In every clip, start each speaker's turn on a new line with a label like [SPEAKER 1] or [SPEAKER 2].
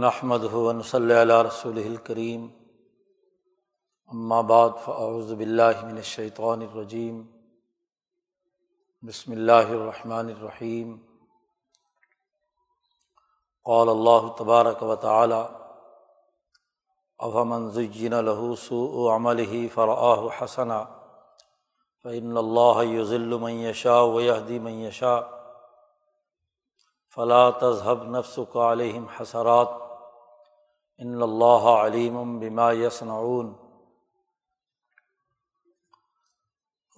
[SPEAKER 1] نحمد ہُون صلی اللہ رسول الکریم اما بعد فاعوذ باللہ من الشیطان الرجیم بسم اللہ الرحمن الرحیم قال اللہ تبارک و تعالی افمن زین له سوء عمله فرآه حسنا، فإن اللہ یضل من یشاء ویہدی من یشاء فلاں تذہب نفس کا علیہم حسرات. ان اللہ علیم بما یسنعون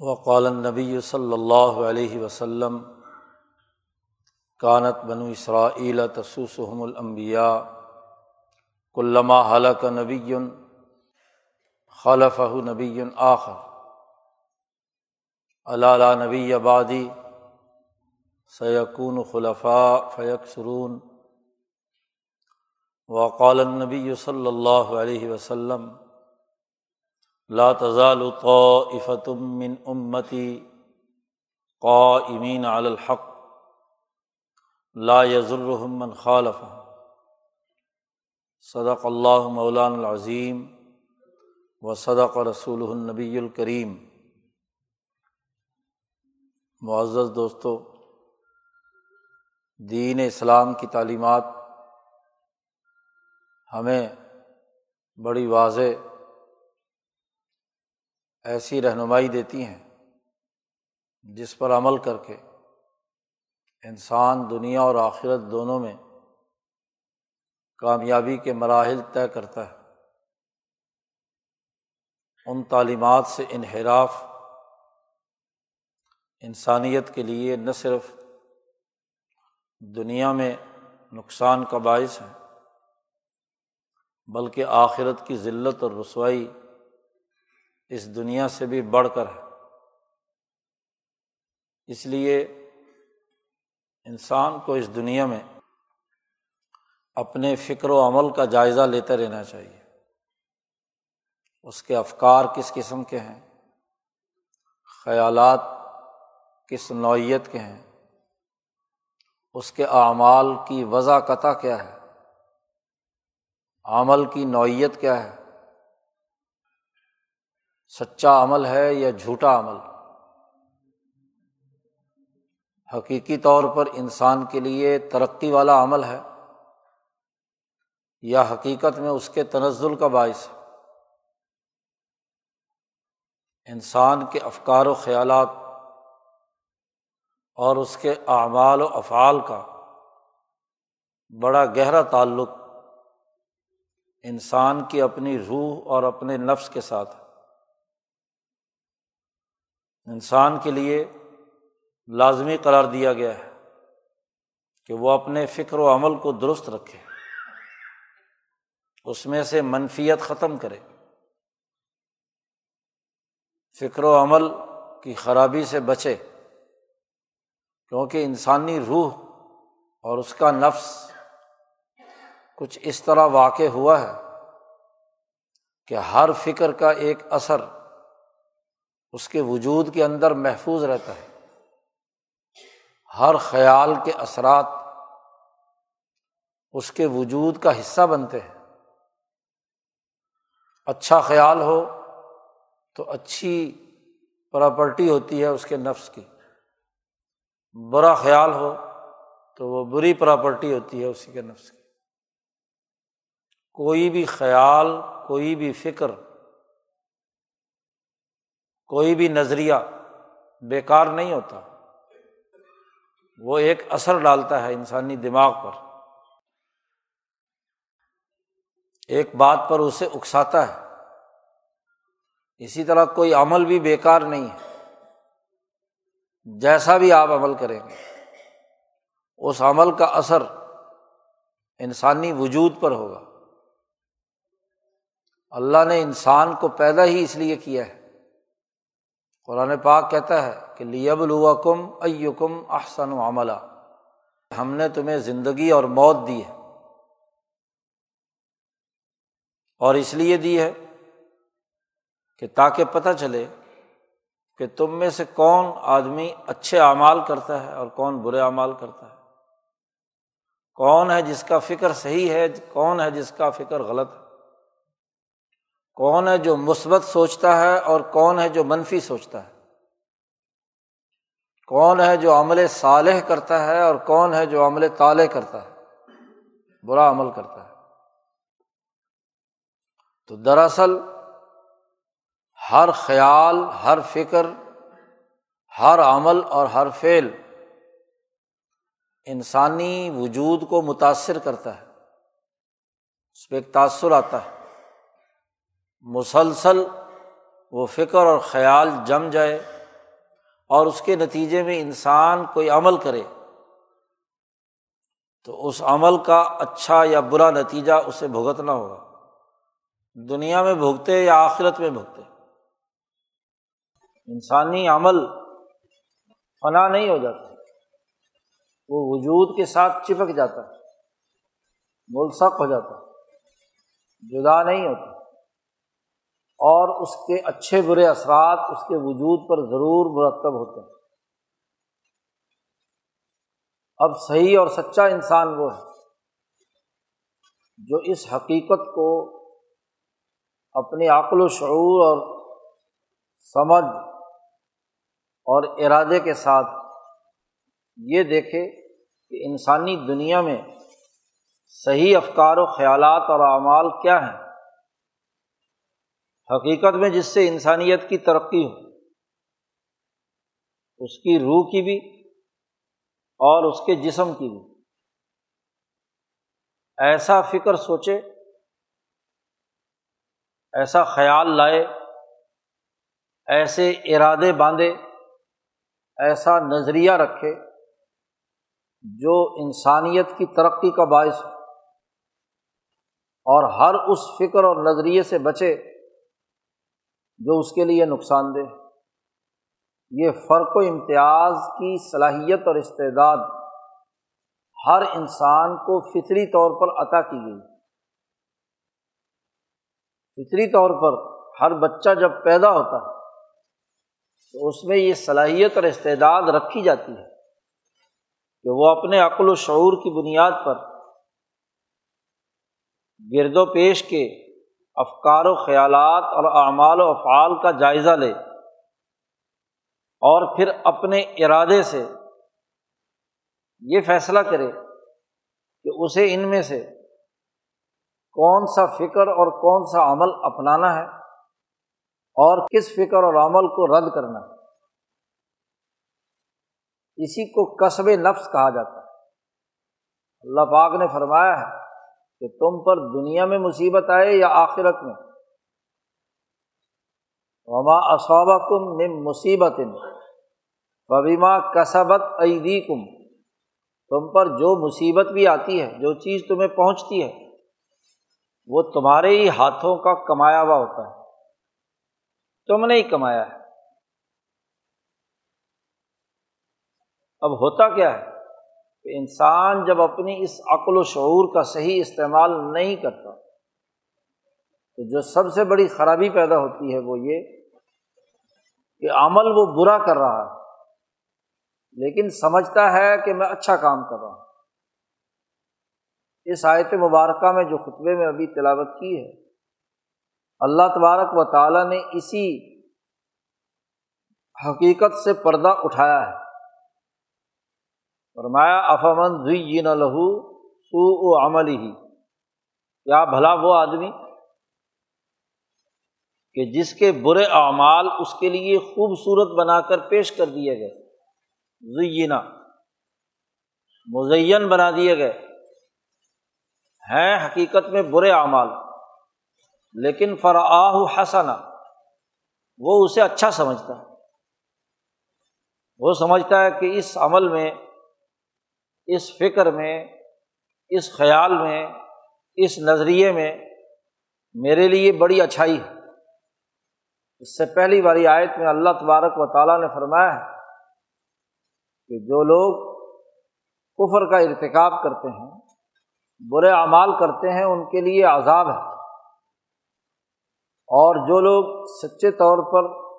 [SPEAKER 1] وقال نبی صلی اللہ علیہ وسلم کانت بنو اسرائیل تسوسحم الانبیاء کلما حلق نبی خلف نبی آخر. علالہ نبی آبادی سیقون خلفاء فیق سرون وقال النبی صلی اللہ علیہ وسلم، لا تزال طائفة من امتی قائمین علی الحق، لا يضرهم من خالف صدق اللہ مولان العظیم و صدق رسول النبی الکریم معزز دوستو، دین اسلام کی تعلیمات ہمیں بڑی واضح ایسی رہنمائی دیتی ہیں جس پر عمل کر کے انسان، دنیا اور آخرت دونوں میں کامیابی کے مراحل طے کرتا ہے۔ ان تعلیمات سے انحراف انسانیت کے لیے نہ صرف دنیا میں نقصان کا باعث ہے بلکہ آخرت کی ذلت اور رسوائی اس دنیا سے بھی بڑھ کر ہے۔ اس لیے انسان کو اس دنیا میں اپنے فکر و عمل کا جائزہ لیتے رہنا چاہیے۔ اس کے افکار کس قسم کے ہیں؟ خیالات کس نوعیت کے ہیں؟ اس کے اعمال کی وضع قطع کیا ہے؟ عمل کی نوعیت کیا ہے؟ سچا عمل ہے یا جھوٹا عمل؟ حقیقی طور پر انسان کے لیے ترقی والا عمل ہے یا حقیقت میں اس کے تنزل کا باعث ہے؟ انسان کے افکار و خیالات اور اس کے اعمال و افعال کا بڑا گہرا تعلق انسان کی اپنی روح اور اپنے نفس کے ساتھ انسان کے لیے لازمی قرار دیا گیا ہے کہ وہ اپنے فکر و عمل کو درست رکھے۔ اس میں سے منفیت ختم کرے۔ فکر و عمل کی خرابی سے بچے۔ کیونکہ انسانی روح اور اس کا نفس کچھ اس طرح واقع ہوا ہے کہ ہر فکر کا ایک اثر اس کے وجود کے اندر محفوظ رہتا ہے۔ ہر خیال کے اثرات اس کے وجود کا حصہ بنتے ہیں۔ اچھا خیال ہو تو اچھی پراپرٹی ہوتی ہے اس کے نفس کی۔ برا خیال ہو تو وہ بری پراپرٹی ہوتی ہے اسی کے نفس کی۔ کوئی بھی خیال، کوئی بھی فکر، کوئی بھی نظریہ بیکار نہیں ہوتا۔ وہ ایک اثر ڈالتا ہے انسانی دماغ پر۔ ایک بات پر اسے اکساتا ہے۔ اسی طرح کوئی عمل بھی بیکار نہیں ہے۔ جیسا بھی آپ عمل کریں گے، اس عمل کا اثر انسانی وجود پر ہوگا۔ اللہ نے انسان کو پیدا ہی اس لیے کیا ہے۔ قرآن پاک کہتا ہے کہ لیب الوکم ایکم احسن و عملہ ہم نے تمہیں زندگی اور موت دی ہے۔ اور اس لیے دی ہے کہ تاکہ پتہ چلے کہ تم میں سے کون آدمی اچھے اعمال کرتا ہے اور کون برے اعمال کرتا ہے۔ کون ہے جس کا فکر صحیح ہے، کون ہے جس کا فکر غلط ہے۔ کون ہے جو مثبت سوچتا ہے اور کون ہے جو منفی سوچتا ہے؟ کون ہے جو عمل صالح کرتا ہے اور کون ہے جو عمل تالے کرتا ہے؟ برا عمل کرتا ہے۔ تو دراصل ہر خیال، ہر فکر، ہر عمل اور ہر فعل انسانی وجود کو متاثر کرتا ہے، اس پہ ایک تاثر آتا ہے۔ مسلسل وہ فکر اور خیال جم جائے اور اس کے نتیجے میں انسان کوئی عمل کرے، تو اس عمل کا اچھا یا برا نتیجہ اسے بھگتنا ہوگا۔ دنیا میں بھگتے یا آخرت میں بھگتے؟ انسانی عمل فنا نہیں ہو جاتا۔ وہ وجود کے ساتھ چپک جاتا ملسک ہو جاتا، جدا نہیں ہوتا۔ اور اس کے اچھے برے اثرات اس کے وجود پر ضرور مرتب ہوتے ہیں۔ اب صحیح اور سچا انسان وہ ہے جو اس حقیقت کو اپنی عقل و شعور اور سمجھ اور ارادے کے ساتھ یہ دیکھے کہ انسانی دنیا میں صحیح افکار و خیالات اور اعمال کیا ہیں۔ حقیقت میں جس سے انسانیت کی ترقی ہو، اس کی روح کی بھی اور اس کے جسم کی بھی۔ ایسا فکر سوچے، ایسا خیال لائے، ایسے ارادے باندھے، ایسا نظریہ رکھے جو انسانیت کی ترقی کا باعث ہو اور ہر اس فکر اور نظریے سے بچے۔ جو اس کے لیے نقصان دہ۔ یہ فرق و امتیاز کی صلاحیت اور استعداد ہر انسان کو فطری طور پر عطا کی گئی۔ فطری طور پر ہر بچہ جب پیدا ہوتا ہے تو اس میں یہ صلاحیت اور استعداد رکھی جاتی ہے کہ وہ اپنے عقل و شعور کی بنیاد پر گرد و پیش کے افکار و خیالات اور اعمال و افعال کا جائزہ لے اور پھر اپنے ارادے سے یہ فیصلہ کرے کہ اسے ان میں سے کون سا فکر اور کون سا عمل اپنانا ہے اور کس فکر اور عمل کو رد کرنا ہے۔ اسی کو قصب نفس کہا جاتا ہے۔ اللہ پاک نے فرمایا ہے کہ تم پر دنیا میں مصیبت آئے یا آخرت میں؟ وما اصوبہ کم نم مصیبت وبیما کسبت عیدی کم تم پر جو مصیبت بھی آتی ہے، جو چیز تمہیں پہنچتی ہے، وہ تمہارے ہی ہاتھوں کا کمایا ہوا ہوتا ہے۔ تم نے ہی کمایا ہے۔ اب ہوتا کیا ہے؟ کہ انسان جب اپنی اس عقل و شعور کا صحیح استعمال نہیں کرتا، تو جو سب سے بڑی خرابی پیدا ہوتی ہے وہ یہ کہ عمل وہ برا کر رہا ہے، لیکن سمجھتا ہے کہ میں اچھا کام کر رہا ہوں۔ اس آیت مبارکہ میں جو خطبے میں ابھی تلاوت کی ہے، اللہ تبارک و تعالیٰ نے اسی حقیقت سے پردہ اٹھایا ہے۔ فرمایا افامن دئی نہ لہو سو او عمل ہی کیا بھلا وہ آدمی کہ جس کے برے اعمال اس کے لیے خوبصورت بنا کر پیش کر دیے گئے. زینا مزین بنا دیے گئے. ہیں حقیقت میں برے اعمال، لیکن فراآ حسنا وہ اسے اچھا سمجھتا ہے. وہ سمجھتا ہے کہ اس عمل میں اس فکر میں، اس خیال میں، اس نظریے میں میرے لیے بڑی اچھائی ہے۔ اس سے پہلی باری آیت میں اللہ تبارک و تعالیٰ نے فرمایا ہے کہ جو لوگ کفر کا ارتکاب کرتے ہیں، برے اعمال کرتے ہیں، ان کے لیے عذاب ہے۔ اور جو لوگ سچے طور پر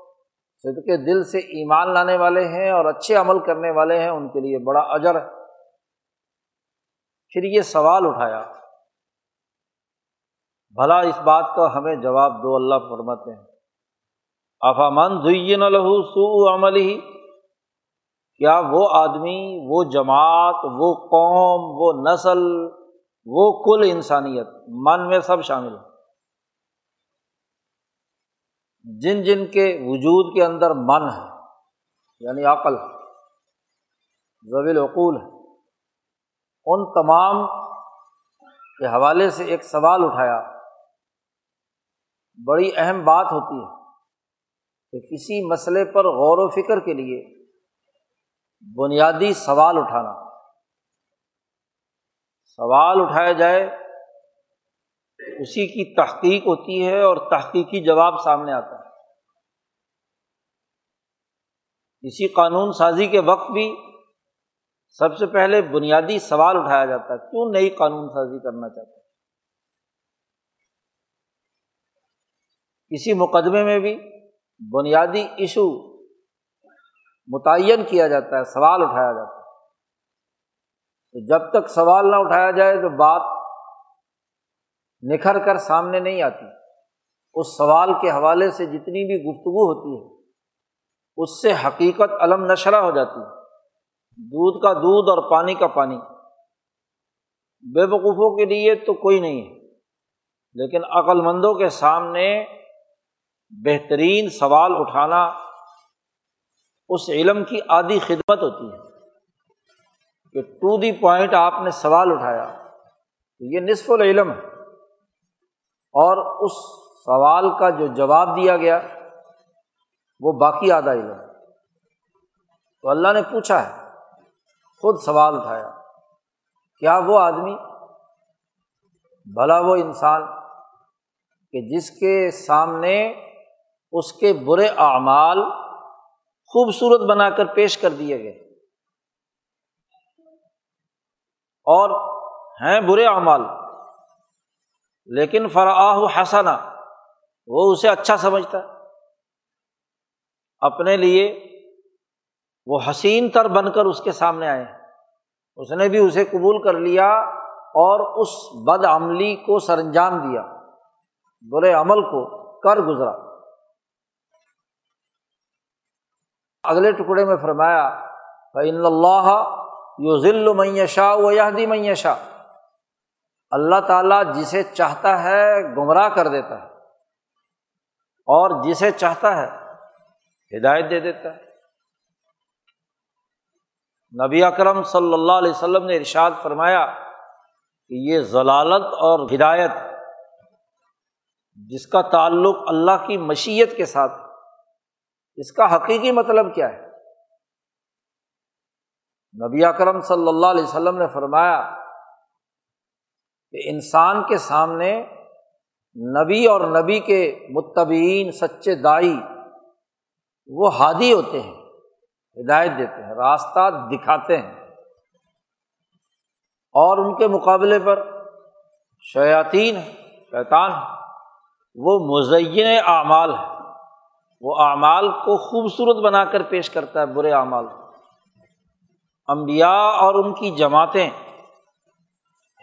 [SPEAKER 1] صدقے دل سے ایمان لانے والے ہیں اور اچھے عمل کرنے والے ہیں، ان کے لیے بڑا اجر ہے۔ پھر یہ سوال اٹھایا، بھلا اس بات کا ہمیں جواب دو، اللہ فرماتے ہیں۔ افامن زین الح سو عمل ہی کیا وہ آدمی، وہ جماعت، وہ قوم، وہ نسل، وہ کل انسانیت، من میں سب شامل ہے جن جن کے وجود کے اندر من ہے یعنی عقل زویل عقول ہے۔ ان تمام کے حوالے سے ایک سوال اٹھایا۔ بڑی اہم بات ہوتی ہے کہ کسی مسئلے پر غور و فکر کے لیے بنیادی سوال اٹھانا۔ سوال اٹھایا جائے، اسی کی تحقیق ہوتی ہے اور تحقیقی جواب سامنے آتا ہے۔ اسی قانون سازی کے وقت بھی سب سے پہلے بنیادی سوال اٹھایا جاتا ہے، کیوں نئی قانون سازی کرنا چاہتا ہے کسی مقدمے میں بھی بنیادی ایشو متعین کیا جاتا ہے، سوال اٹھایا جاتا ہے۔ تو جب تک سوال نہ اٹھایا جائے تو بات نکھر کر سامنے نہیں آتی، اس سوال کے حوالے سے جتنی بھی گفتگو ہوتی ہے، اس سے حقیقت علم نشرہ ہو جاتی ہے۔ دودھ کا دودھ اور پانی کا پانی۔ بے وقوفوں کے لیے تو کوئی نہیں ہے، لیکن عقل مندوں کے سامنے بہترین سوال اٹھانا اس علم کی آدھی خدمت ہوتی ہے کہ ٹو دی پوائنٹ آپ نے سوال اٹھایا، تو یہ نصف العلم ہے۔ اور اس سوال کا جو جواب دیا گیا، وہ باقی آدھا علم تو اللہ نے پوچھا ہے خود سوال اٹھایا، کیا وہ آدمی بھلا وہ انسان کہ جس کے سامنے اس کے برے اعمال خوبصورت بنا کر پیش کر دیے گئے اور ہیں برے اعمال، لیکن فراہ حسنا، وہ اسے اچھا سمجھتا ہے اپنے لیے وہ حسین تر بن کر اس کے سامنے آئے۔ اس نے بھی اسے قبول کر لیا اور اس بد عملی کو سر انجام دیا۔ برے عمل کو کر گزرا۔ اگلے ٹکڑے میں فرمایا فعن اللہ یو ذل معیشہ و یادی معیشہ اللہ تعالیٰ جسے چاہتا ہے گمراہ کر دیتا ہے اور جسے چاہتا ہے ہدایت دے دیتا ہے۔ نبی اکرم صلی اللہ علیہ وسلم نے ارشاد فرمایا کہ یہ ضلالت اور ہدایت جس کا تعلق اللہ کی مشیت کے ساتھ اس کا حقیقی مطلب کیا ہے؟ نبی اکرم صلی اللہ علیہ وسلم نے فرمایا کہ انسان کے سامنے نبی اور نبی کے متبین سچے دائی وہ ہادی ہوتے ہیں۔ ہدایت دیتے ہیں، راستہ دکھاتے ہیں۔ اور ان کے مقابلے پر شیاطین شیطان وہ مزین اعمال ہے وہ اعمال کو خوبصورت بنا کر پیش کرتا ہے، برے اعمال۔ امبیا اور ان کی جماعتیں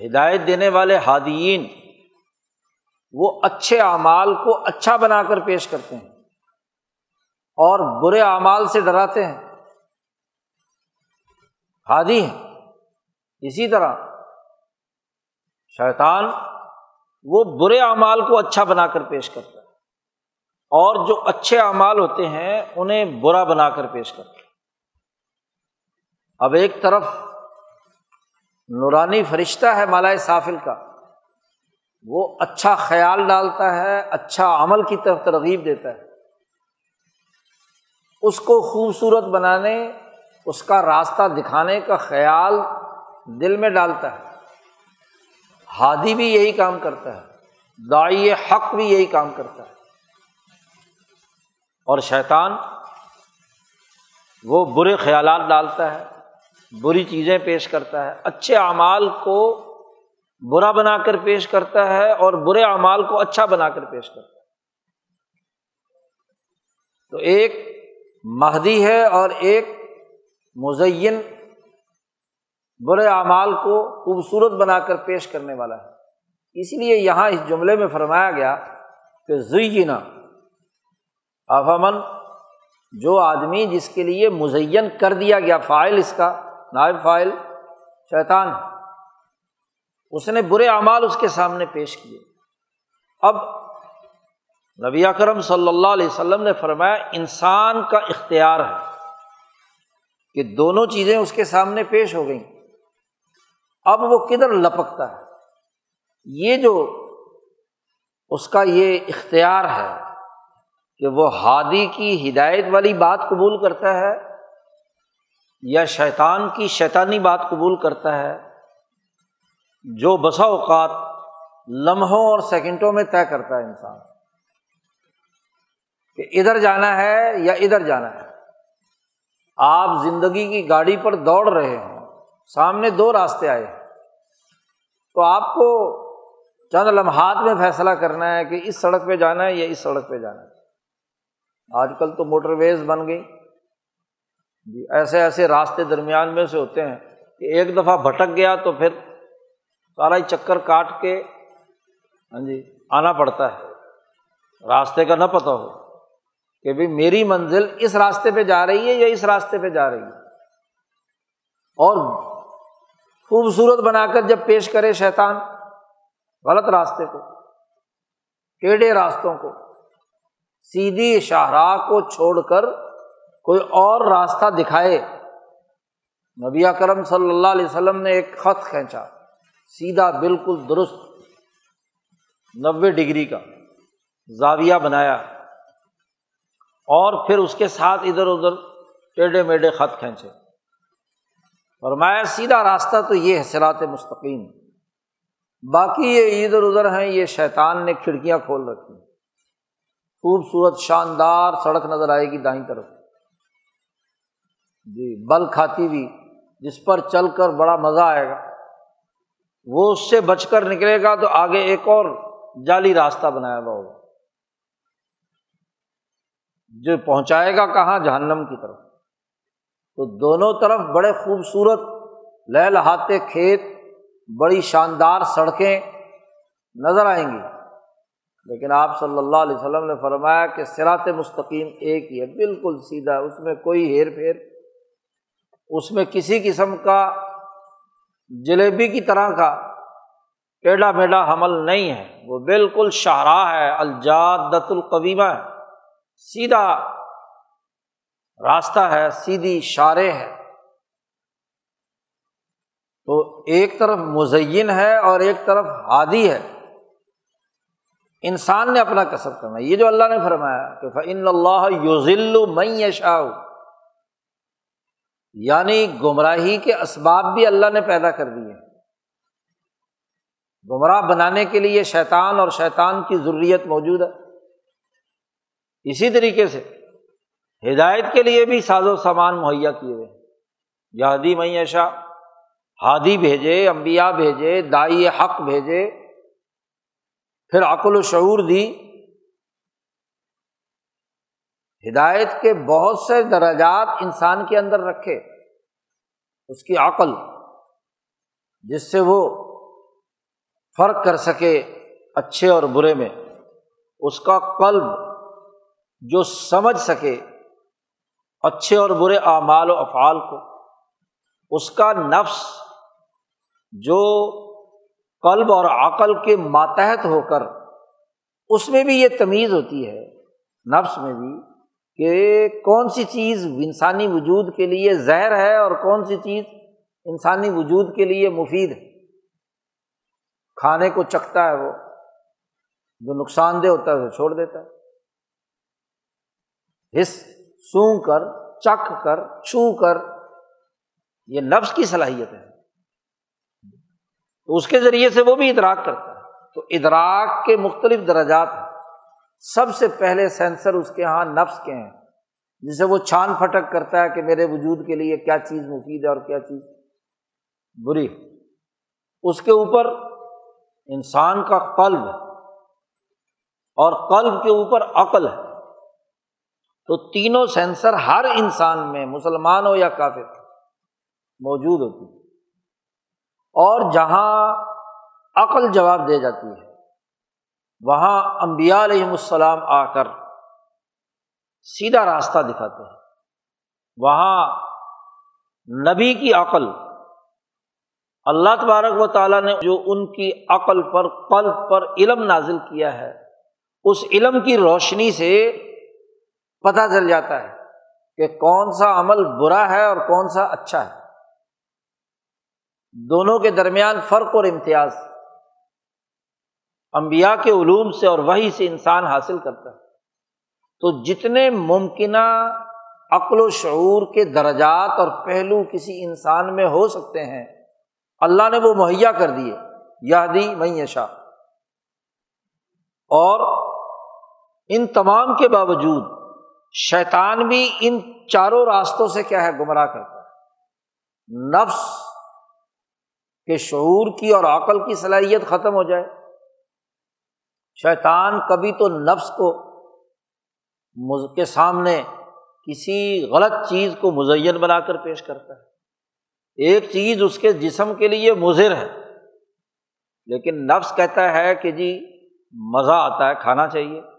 [SPEAKER 1] ہدایت دینے والے ہادیین وہ اچھے اعمال کو اچھا بنا کر پیش کرتے ہیں اور برے اعمال سے ڈراتے ہیں۔ ہادی ہیں۔ اسی طرح شیطان وہ برے اعمال کو اچھا بنا کر پیش کرتا ہے۔ اور جو اچھے اعمال ہوتے ہیں انہیں برا بنا کر پیش کرتا ہے۔ اب ایک طرف نورانی فرشتہ ہے مالائے سافل کا۔ وہ اچھا خیال ڈالتا ہے اچھا عمل کی طرف ترغیب دیتا ہے۔ اس کو خوبصورت بنانے اس کا راستہ دکھانے کا خیال دل میں ڈالتا ہے۔ ہادی بھی یہی کام کرتا ہے دائی حق بھی یہی کام کرتا ہے۔ اور شیطان وہ برے خیالات ڈالتا ہے، بری چیزیں پیش کرتا ہے۔ اچھے اعمال کو برا بنا کر پیش کرتا ہے اور برے اعمال کو اچھا بنا کر پیش کرتا ہے۔ تو ایک مہدی ہے اور ایک مزین برے اعمال کو خوبصورت بنا کر پیش کرنے والا ہے۔ اس لیے یہاں اس جملے میں فرمایا گیا کہ زینا، افامن، جو آدمی جس کے لیے مزین کر دیا گیا فائل، اس کا نائب فائل شیطان اس نے برے اعمال اس کے سامنے پیش کیے۔ اب نبی اکرم صلی اللہ علیہ وسلم نے فرمایا انسان کا اختیار ہے۔ کہ دونوں چیزیں اس کے سامنے پیش ہو گئیں۔ اب وہ کدھر لپکتا ہے؟ یہ جو اس کا یہ اختیار ہے کہ وہ ہادی کی ہدایت والی بات قبول کرتا ہے یا شیطان کی شیطانی بات قبول کرتا ہے، جو بسا اوقات لمحوں اور سیکنڈوں میں طے کرتا ہے انسان کہ ادھر جانا ہے یا ادھر جانا ہے۔ آپ زندگی کی گاڑی پر دوڑ رہے ہوں، سامنے دو راستے آئے۔ تو آپ کو چند لمحات میں فیصلہ کرنا ہے کہ اس سڑک پہ جانا ہے یا اس سڑک پہ جانا ہے۔ آج کل تو موٹر ویز بن گئی۔ جی ایسے ایسے راستے درمیان میں سے ہوتے ہیں کہ ایک دفعہ بھٹک گیا تو پھر سارا ہی چکر کاٹ کے ہاں جی آنا پڑتا ہے۔ راستے کا نہ پتہ ہو۔ کہ بھائی میری منزل اس راستے پہ جا رہی ہے یا اس راستے پہ جا رہی ہے؟ اور خوبصورت بنا کر جب پیش کرے شیطان غلط راستے کو، ٹیڑھے راستوں کو، سیدھی شاہراہ کو چھوڑ کر کوئی اور راستہ دکھائے۔ نبی کرم صلی اللہ علیہ وسلم نے ایک خط کھینچا، سیدھا بالکل درست، نوے ڈگری کا، زاویہ بنایا۔ اور پھر اس کے ساتھ ادھر ادھر ٹیڑھے میڈے خط کھینچے۔ اور سیدھا راستہ تو یہ ہے سرات مستقیم۔ باقی یہ ادھر ادھر ہیں، یہ شیطان نے کھڑکیاں کھول رکھی خوبصورت، شاندار سڑک نظر آئے گی دائیں طرف۔ جی بل کھاتی ہوئی، جس پر چل کر بڑا مزہ آئے گا۔ وہ اس سے بچ کر نکلے گا تو آگے ایک اور جعلی راستہ بنایا ہوا ہوگا۔ جو پہنچائے گا کہاں؟ جہنم کی طرف۔ تو دونوں طرف بڑے خوبصورت لہ لہاتے کھیت، بڑی شاندار سڑکیں نظر آئیں گی۔ لیکن آپ صلی اللہ علیہ وسلم نے فرمایا کہ سرات مستقیم ایک ہی ہے، بالکل سیدھا اس میں کوئی ہیر پھیر۔ اس میں کسی قسم کا جلیبی کی طرح کا ٹیڑھا میڈا حمل نہیں ہے۔ وہ بالکل شاہراہ ہے الجادت القویمہ ہے۔ سیدھا راستہ ہے، سیدھی شارے ہے تو ایک طرف مزین ہے اور ایک طرف ہادی ہے۔ انسان نے اپنا کسب کرنا یہ جو اللہ نے فرمایا کہ فن اللہ یوزل میں شاہ یعنی گمراہی کے اسباب بھی اللہ نے پیدا کر دیے گمراہ بنانے کے لیے شیطان اور شیطان کی ضروریت موجود ہے۔ اسی طریقے سے ہدایت کے لیے بھی ساز و سامان مہیا کیے ہوئے یادی معیشہ ہادی بھیجے امبیا بھیجے، دائی حق بھیجے۔ پھر عقل و شعور دی۔ ہدایت کے بہت سے درجات انسان کے اندر رکھے۔ اس کی عقل، جس سے وہ فرق کر سکے اچھے اور برے میں۔ اس کا قلب جو سمجھ سکے اچھے اور برے اعمال و افعال کو، اس کا نفس جو قلب اور عقل کے ماتحت ہو کر اس میں بھی یہ تمیز ہوتی ہے، نفس میں بھی، کہ کون سی چیز انسانی وجود کے لیے زہر ہے اور کون سی چیز انسانی وجود کے لیے مفید ہے۔ کھانے کو چکھتا ہے وہ، جو نقصان دہ ہوتا ہے چھوڑ دیتا ہے۔ حص سونگ کر، چکھ کر چھو کر، یہ نفس کی صلاحیت ہے۔ تو اس کے ذریعے سے وہ بھی ادراک کرتا ہے۔ تو ادراک کے مختلف درجات ہیں۔ سب سے پہلے سینسر اس کے یہاں نفس کے ہیں۔ جسے وہ چھان پھٹک کرتا ہے کہ میرے وجود کے لیے کیا چیز مفید ہے اور کیا چیز بری۔ اس کے اوپر انسان کا قلب اور قلب کے اوپر عقل ہے۔ تو تینوں سینسر ہر انسان میں، مسلمان ہو یا کافر، موجود ہوتی اور جہاں عقل جواب دے جاتی ہے، وہاں امبیا علیہم السلام آ کر سیدھا راستہ دکھاتے ہیں۔ وہاں نبی کی عقل، اللہ تبارک و تعالیٰ نے جو ان کی عقل پر، قلب پر علم نازل کیا ہے، اس علم کی روشنی سے پتہ چل جاتا ہے کہ کون سا عمل برا ہے اور کون سا اچھا ہے۔ دونوں کے درمیان فرق اور امتیاز۔ امبیا کے علوم سے اور وہی سے انسان حاصل کرتا ہے۔ تو جتنے ممکنہ عقل و شعور کے درجات اور پہلو کسی انسان میں ہو سکتے ہیں، اللہ نے وہ مہیا کر دیے۔ یادی معیشا اور ان تمام کے باوجود شیطان بھی ان چاروں راستوں سے کیا ہے، گمراہ کرتا ہے۔ نفس کے شعور کی اور عقل کی صلاحیت ختم ہو جائے۔ شیطان کبھی تو نفس کو کے سامنے کسی غلط چیز کو مزین بنا کر پیش کرتا ہے۔ ایک چیز اس کے جسم کے لیے مضر ہے۔ لیکن نفس کہتا ہے کہ جی مزہ آتا ہے، کھانا چاہیے۔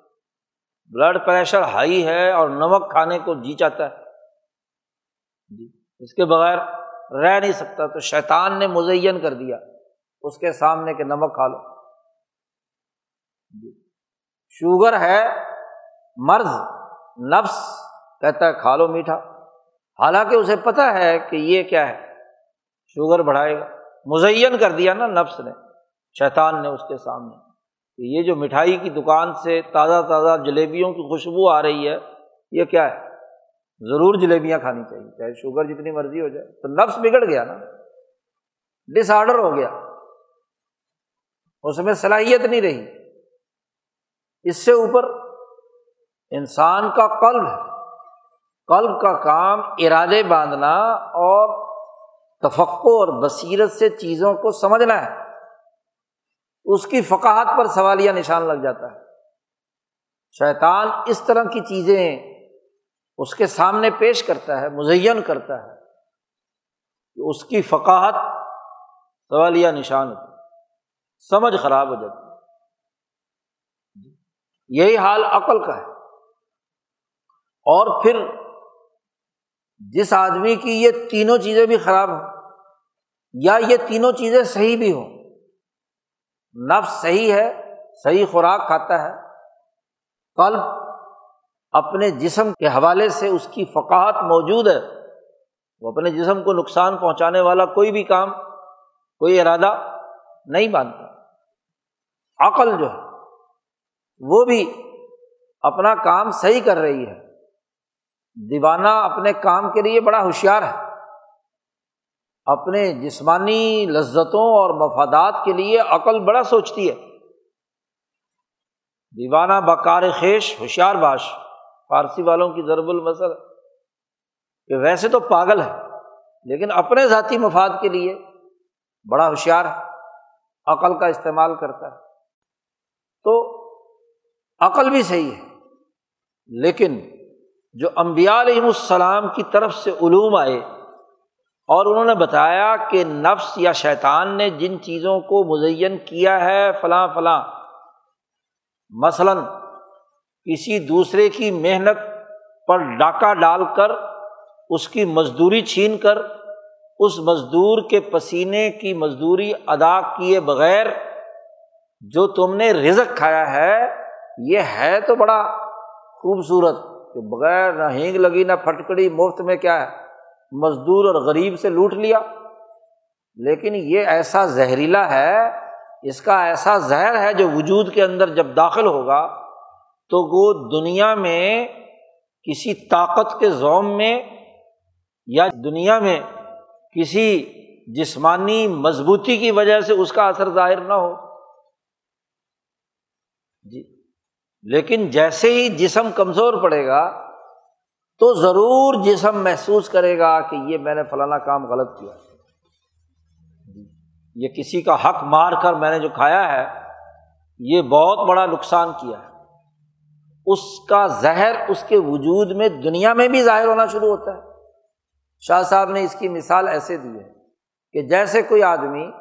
[SPEAKER 1] بلڈ پریشر ہائی ہے اور نمک کھانے کو جی چاہتا ہے۔ جی اس کے بغیر رہ نہیں سکتا، تو شیطان نے مزین کر دیا۔ اس کے سامنے کہ نمک کھا لو۔ جی شوگر ہے، مرض، نفس کہتا ہے کھا لو میٹھا۔ حالانکہ اسے پتا ہے کہ یہ کیا ہے۔ شوگر بڑھائے گا۔ مزین کر دیا نا نفس نے، شیطان نے اس کے سامنے۔ کہ یہ جو مٹھائی کی دکان سے تازہ تازہ جلیبیوں کی خوشبو آ رہی ہے، یہ کیا ہے؟ ضرور جلیبیاں کھانی چاہیے، چاہے شوگر جتنی مرضی ہو جائے۔ تو نفس بگڑ گیا نا، ڈس آڈر ہو گیا۔ اس میں صلاحیت نہیں رہی۔ اس سے اوپر انسان کا قلب ہے۔ قلب کا کام ارادے باندھنا اور تفقع اور بصیرت سے چیزوں کو سمجھنا ہے۔ اس کی فقاہت پر سوالیہ نشان لگ جاتا ہے۔ شیطان اس طرح کی چیزیں اس کے سامنے پیش کرتا ہے، مزین کرتا ہے کہ اس کی فقاہت سوالیہ نشان ہوتی سمجھ خراب ہو جاتی یہی حال عقل کا ہے۔ اور پھر جس آدمی کی یہ تینوں چیزیں بھی خراب ہوں یا یہ تینوں چیزیں صحیح بھی ہوں نفس صحیح ہے، صحیح خوراک کھاتا ہے۔ قلب اپنے جسم کے حوالے سے اس کی فقاہت موجود ہے۔ وہ اپنے جسم کو نقصان پہنچانے والا کوئی بھی کام، کوئی ارادہ نہیں مانتا۔ عقل جو ہے، وہ بھی اپنا کام صحیح کر رہی ہے۔ دیوانہ اپنے کام کے لیے بڑا ہوشیار ہے۔ اپنے جسمانی لذتوں اور مفادات کے لیے عقل بڑا سوچتی ہے۔ دیوانہ بکار خیش، ہوشیار باش، فارسی والوں کی ضرب المسل کہ ویسے تو پاگل ہے، لیکن اپنے ذاتی مفاد کے لیے بڑا ہوشیار ہے، عقل کا استعمال کرتا ہے۔ تو عقل بھی صحیح ہے، لیکن جو امبیا علیہم السلام کی طرف سے علوم آئے اور انہوں نے بتایا کہ نفس یا شیطان نے جن چیزوں کو مزین کیا ہے فلاں فلاں، مثلاً کسی دوسرے کی محنت پر ڈاکہ ڈال کر، اس کی مزدوری چھین کر، اس مزدور کے پسینے کی مزدوری ادا کیے بغیر جو تم نے رزق کھایا ہے، یہ ہے تو بڑا خوبصورت کہ بغیر نہ ہینگ لگی، نہ پھٹکڑی، مفت میں کیا ہے؟ مزدور اور غریب سے لوٹ لیا۔ لیکن یہ ایسا زہریلا ہے، اس کا ایسا زہر ہے جو وجود کے اندر جب داخل ہوگا، تو وہ دنیا میں کسی طاقت کے زوم میں یا دنیا میں کسی جسمانی مضبوطی کی وجہ سے اس کا اثر ظاہر نہ ہو۔ جی لیکن جیسے ہی جسم کمزور پڑے گا تو ضرور جسم محسوس کرے گا کہ یہ میں نے فلانا کام غلط کیا یہ کسی کا حق مار کر میں نے جو کھایا ہے، یہ بہت بڑا نقصان کیا ہے۔ اس کا زہر اس کے وجود میں دنیا میں بھی ظاہر ہونا شروع ہوتا ہے۔ شاہ صاحب نے اس کی مثال ایسے دی ہے کہ جیسے کوئی آدمی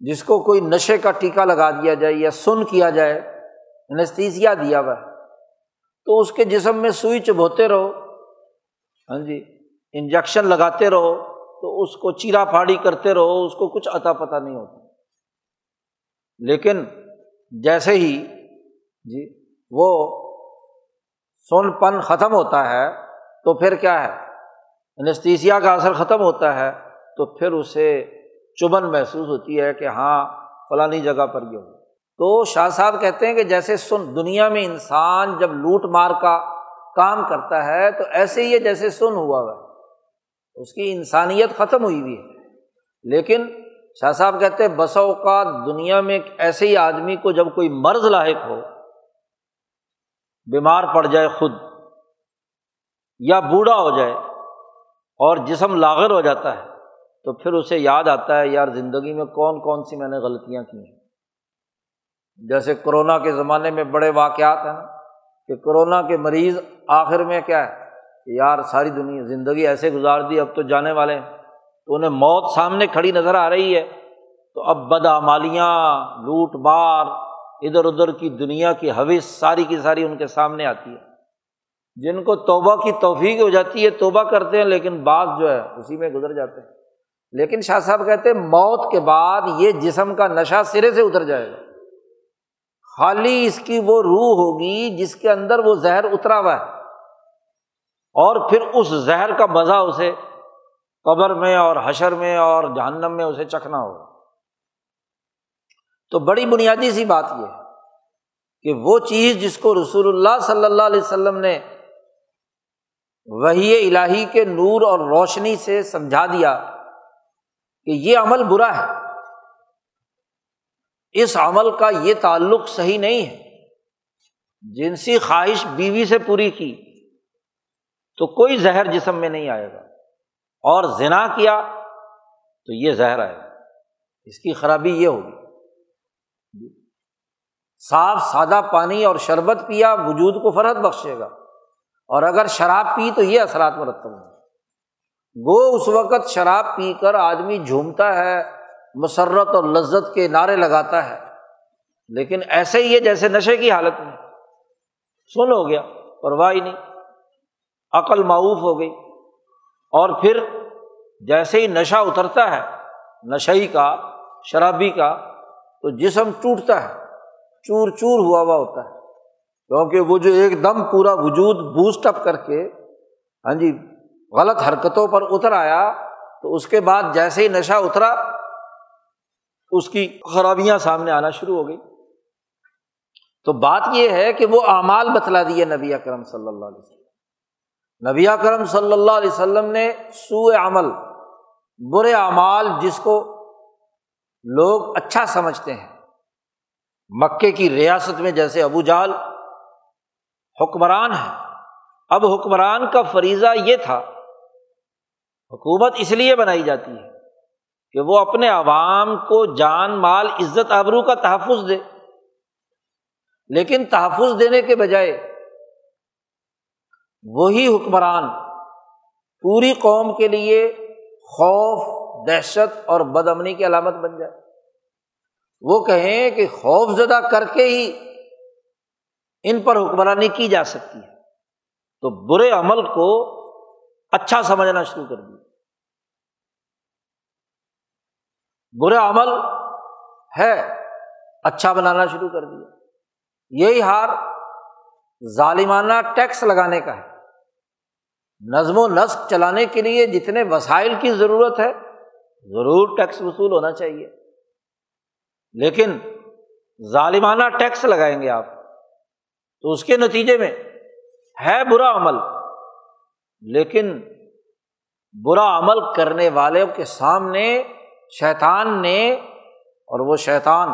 [SPEAKER 1] جس کو کوئی نشے کا ٹیکہ لگا دیا جائے یا سن کیا جائے، انستیزیا دیا ہوا ہے۔ تو اس کے جسم میں سوئی چبوتے رہو۔ ہاں جی انجیکشن لگاتے رہو تو اس کو چیرا پھاڑی کرتے رہو، اس کو کچھ عطا پتہ نہیں ہوتا۔ لیکن جیسے ہی جی وہ سون پن ختم ہوتا ہے تو پھر کیا ہے؟ انستیسیا کا اثر ختم ہوتا ہے تو پھر اسے چبھن محسوس ہوتی ہے کہ ہاں فلانی جگہ پر یہ ہو تو شاہ صاحب کہتے ہیں کہ جیسے سن دنیا میں انسان جب لوٹ مار کا کام کرتا ہے تو ایسے ہی جیسے سن ہوا ہوا اس کی انسانیت ختم ہوئی ہوئی ہے۔ لیکن شاہ صاحب کہتے ہیں بسا اوقات دنیا میں ایسے ہی آدمی کو جب کوئی مرض لاحق ہو، بیمار پڑ جائے خود یا بوڑھا ہو جائے اور جسم لاغر ہو جاتا ہے، تو پھر اسے یاد آتا ہے یار زندگی میں کون کون سی میں نے غلطیاں کی ہیں۔ جیسے کرونا کے زمانے میں بڑے واقعات ہیں نا، کہ کرونا کے مریض آخر میں کیا ہے؟ کہ یار ساری دنیا، زندگی ایسے گزار دی، اب تو جانے والے ہیں۔ تو انہیں موت سامنے کھڑی نظر آ رہی ہے۔ تو اب بدعمالیاں، لوٹ مار، ادھر ادھر کی دنیا کی حوث، ساری کی ساری ان کے سامنے آتی ہے۔ جن کو توبہ کی توفیق ہو جاتی ہے، توبہ کرتے ہیں، لیکن بعض جو ہے اسی میں گزر جاتے ہیں۔ لیکن شاہ صاحب کہتے ہیں، موت کے بعد یہ جسم کا نشہ سرے سے اتر جائے گا۔ خالی اس کی وہ روح ہوگی جس کے اندر وہ زہر اترا ہوا ہے۔ اور پھر اس زہر کا مزہ اسے قبر میں اور حشر میں اور جہنم میں اسے چکھنا ہوگا۔ تو بڑی بنیادی سی بات یہ ہے کہ وہ چیز جس کو رسول اللہ صلی اللہ علیہ وسلم نے وہی الہی کے نور اور روشنی سے سمجھا دیا کہ یہ عمل برا ہے۔ اس عمل کا یہ تعلق صحیح نہیں ہے۔ جنسی خواہش بیوی سے پوری کی، تو کوئی زہر جسم میں نہیں آئے گا۔ اور زنا کیا، تو یہ زہر آئے گا۔ اس کی خرابی یہ ہوگی۔ صاف سادہ پانی اور شربت پیا وجود کو فرحت بخشے گا۔ اور اگر شراب پی تو یہ اثرات مرتب ہوں۔ گو اس وقت شراب پی کر آدمی جھومتا ہے۔ مسرت اور لذت کے نعرے لگاتا ہے۔ لیکن ایسے ہی ہے جیسے نشے کی حالت میں۔ سن ہو گیا پرواہ نہیں۔ عقل معاوف ہو گئی۔ اور پھر جیسے ہی نشہ اترتا ہے، نشئی کا، شرابی کا، تو جسم ٹوٹتا ہے۔ چور چور ہوا ہوا ہوتا ہے۔ کیونکہ وہ جو ایک دم پورا وجود بوسٹ اپ کر کے ہاں جی غلط حرکتوں پر اتر آیا، تو اس کے بعد جیسے ہی نشہ اترا اس کی خرابیاں سامنے آنا شروع ہو گئی۔ تو بات یہ ہے کہ وہ اعمال بتلا دیے نبی اکرم صلی اللہ علیہ وسلم۔ نبی اکرم صلی اللہ علیہ وسلم نے سو عمل، برے اعمال جس کو لوگ اچھا سمجھتے ہیں۔ مکے کی ریاست میں جیسے ابو جال حکمران ہے اب حکمران کا فریضہ یہ تھا، حکومت اس لیے بنائی جاتی ہے کہ وہ اپنے عوام کو جان، مال، عزت، آبرو کا تحفظ دے۔ لیکن تحفظ دینے کے بجائے وہی حکمران پوری قوم کے لیے خوف، دہشت اور بد امنی کی علامت بن جائے۔ وہ کہیں کہ خوف زدہ کر کے ہی ان پر حکمرانی کی جا سکتی ہے۔ تو برے عمل کو اچھا سمجھنا شروع کر دیا۔ برا عمل ہے اچھا بنانا شروع کر دیا۔ یہی ہار ظالمانہ ٹیکس لگانے کا ہے۔ نظم و نسق چلانے کے لیے جتنے وسائل کی ضرورت ہے، ضرور ٹیکس وصول ہونا چاہیے۔ لیکن ظالمانہ ٹیکس لگائیں گے آپ، تو اس کے نتیجے میں ہے برا عمل۔ لیکن برا عمل کرنے والوں کے سامنے شیطان نے اور وہ شیطان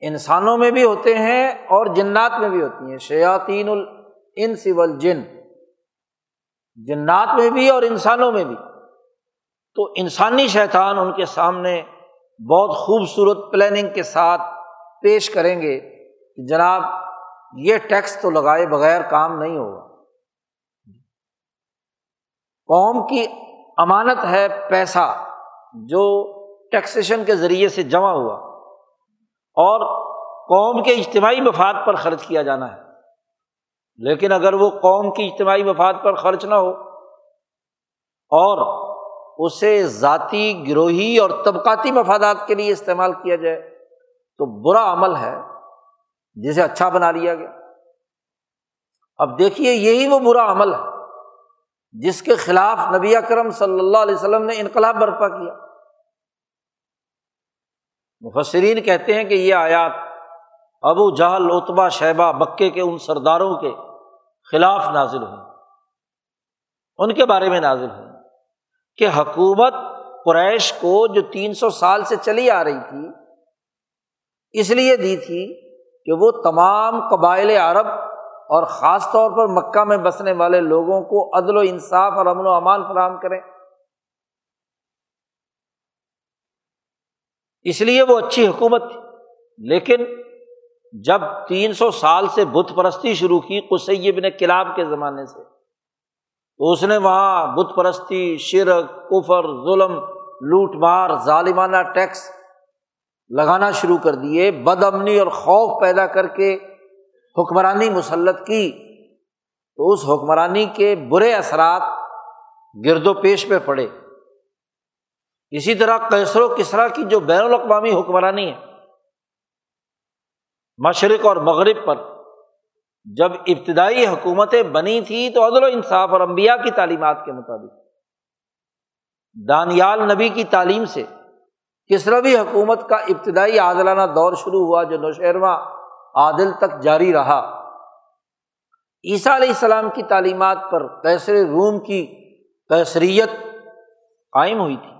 [SPEAKER 1] انسانوں میں بھی ہوتے ہیں اور جنات میں بھی ہوتی ہیں، شیاطین الانس والجن، جنات میں بھی اور انسانوں میں بھی۔ تو انسانی شیطان ان کے سامنے بہت خوبصورت پلاننگ کے ساتھ پیش کریں گے کہ جناب یہ ٹیکس تو لگائے بغیر کام نہیں ہوگا۔ قوم کی امانت ہے پیسہ۔ جو ٹیکسیشن کے ذریعے سے جمع ہوا اور قوم کے اجتماعی مفاد پر خرچ کیا جانا ہے۔ لیکن اگر وہ قوم کی اجتماعی مفاد پر خرچ نہ ہو اور اسے ذاتی، گروہی اور طبقاتی مفادات کے لیے استعمال کیا جائے تو برا عمل ہے، جسے اچھا بنا لیا گیا۔ اب دیکھیے، یہی وہ برا عمل ہے۔ جس کے خلاف نبی اکرم صلی اللہ علیہ وسلم نے انقلاب برپا کیا۔ مفسرین کہتے ہیں کہ یہ آیات ابو جہل اتبا شہبہ بکے کے ان سرداروں کے خلاف نازل ہوئی ان کے بارے میں نازل ہوئی کہ حکومت قریش کو جو تین سو سال سے چلی آ رہی تھی، اس لیے دی تھی کہ وہ تمام قبائل عرب اور خاص طور پر مکہ میں بسنے والے لوگوں کو عدل و انصاف اور امن و امان فراہم کریں۔ اس لیے وہ اچھی حکومت تھی، لیکن جب تین سو سال سے بت پرستی شروع کی قسیب نے کلاب کے زمانے سے، تو اس نے وہاں بت پرستی، شرک، کفر، ظلم، لوٹ مار، ظالمانہ ٹیکس لگانا شروع کر دیے، بد امنی اور خوف پیدا کر کے حکمرانی مسلط کی، تو اس حکمرانی کے برے اثرات گرد و پیش پہ پڑے۔ اسی طرح کیسر و کسرا کی جو بین الاقوامی حکمرانی ہے، مشرق اور مغرب پر جب ابتدائی حکومتیں بنی تھیں تو عدل و انصاف اور امبیا کی تعلیمات کے مطابق۔ دانیال نبی کی تعلیم سے کسروی حکومت کا ابتدائی عادلانہ دور شروع ہوا جو نوشیرواں عادل تک جاری رہا۔ عیسیٰ علیہ السلام کی تعلیمات پر کیسر روم کی کیسریت قائم ہوئی تھی۔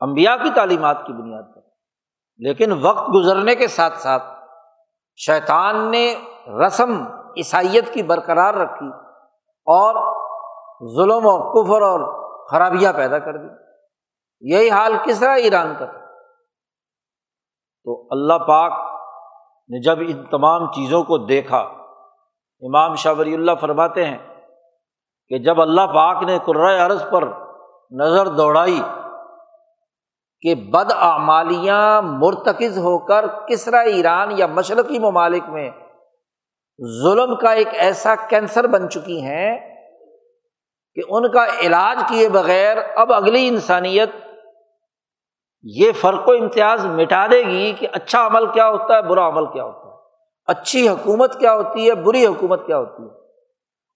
[SPEAKER 1] امبیا کی تعلیمات کی بنیاد پر۔ لیکن وقت گزرنے کے ساتھ ساتھ شیطان نے رسم عیسائیت کی برقرار رکھی اور ظلم اور کفر اور خرابیاں پیدا کر دی۔ یہی حال کس طرح ایران کا تو اللہ پاک نے جب ان تمام چیزوں کو دیکھا، امام شاہ ولی اللہ فرماتے ہیں کہ جب اللہ پاک نے قرۂۂ عرض پر نظر دوڑائی کہ بد اعمالیاں مرتکز ہو کر کسرا ایران یا مشرقی ممالک میں ظلم کا ایک ایسا کینسر بن چکی ہیں کہ ان کا علاج کیے بغیر اب اگلی انسانیت یہ فرق و امتیاز مٹا دے گی کہ اچھا عمل کیا ہوتا ہے، برا عمل کیا ہوتا ہے۔ اچھی حکومت کیا ہوتی ہے، بری حکومت کیا ہوتی ہے۔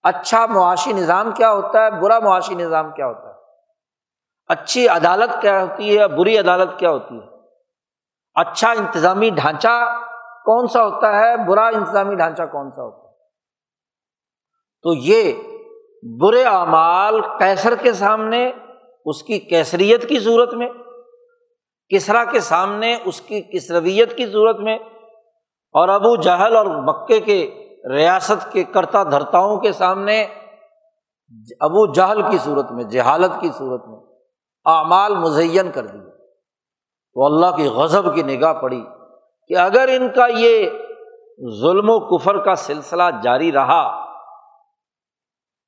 [SPEAKER 1] اچھا معاشی نظام کیا ہوتا ہے، برا معاشی نظام کیا ہوتا ہے۔ اچھی عدالت کیا ہوتی ہے، بری عدالت کیا ہوتی ہے۔ اچھا انتظامی ڈھانچہ کون سا ہوتا ہے، برا انتظامی ڈھانچہ کون سا ہوتا ہے؟ تو یہ برے اعمال کیسر کے سامنے، اس کی کیسریت کی صورت میں کسرا کے سامنے اس کی کسرویت کی صورت میں اور ابو جہل اور مکے کے ریاست کے کرتا دھرتاؤں کے سامنے ابو جہل کی صورت میں، جہالت کی صورت میں اعمال مزین کر دیے۔ تو اللہ کی غضب کی نگاہ پڑی کہ اگر ان کا یہ ظلم و کفر کا سلسلہ جاری رہا،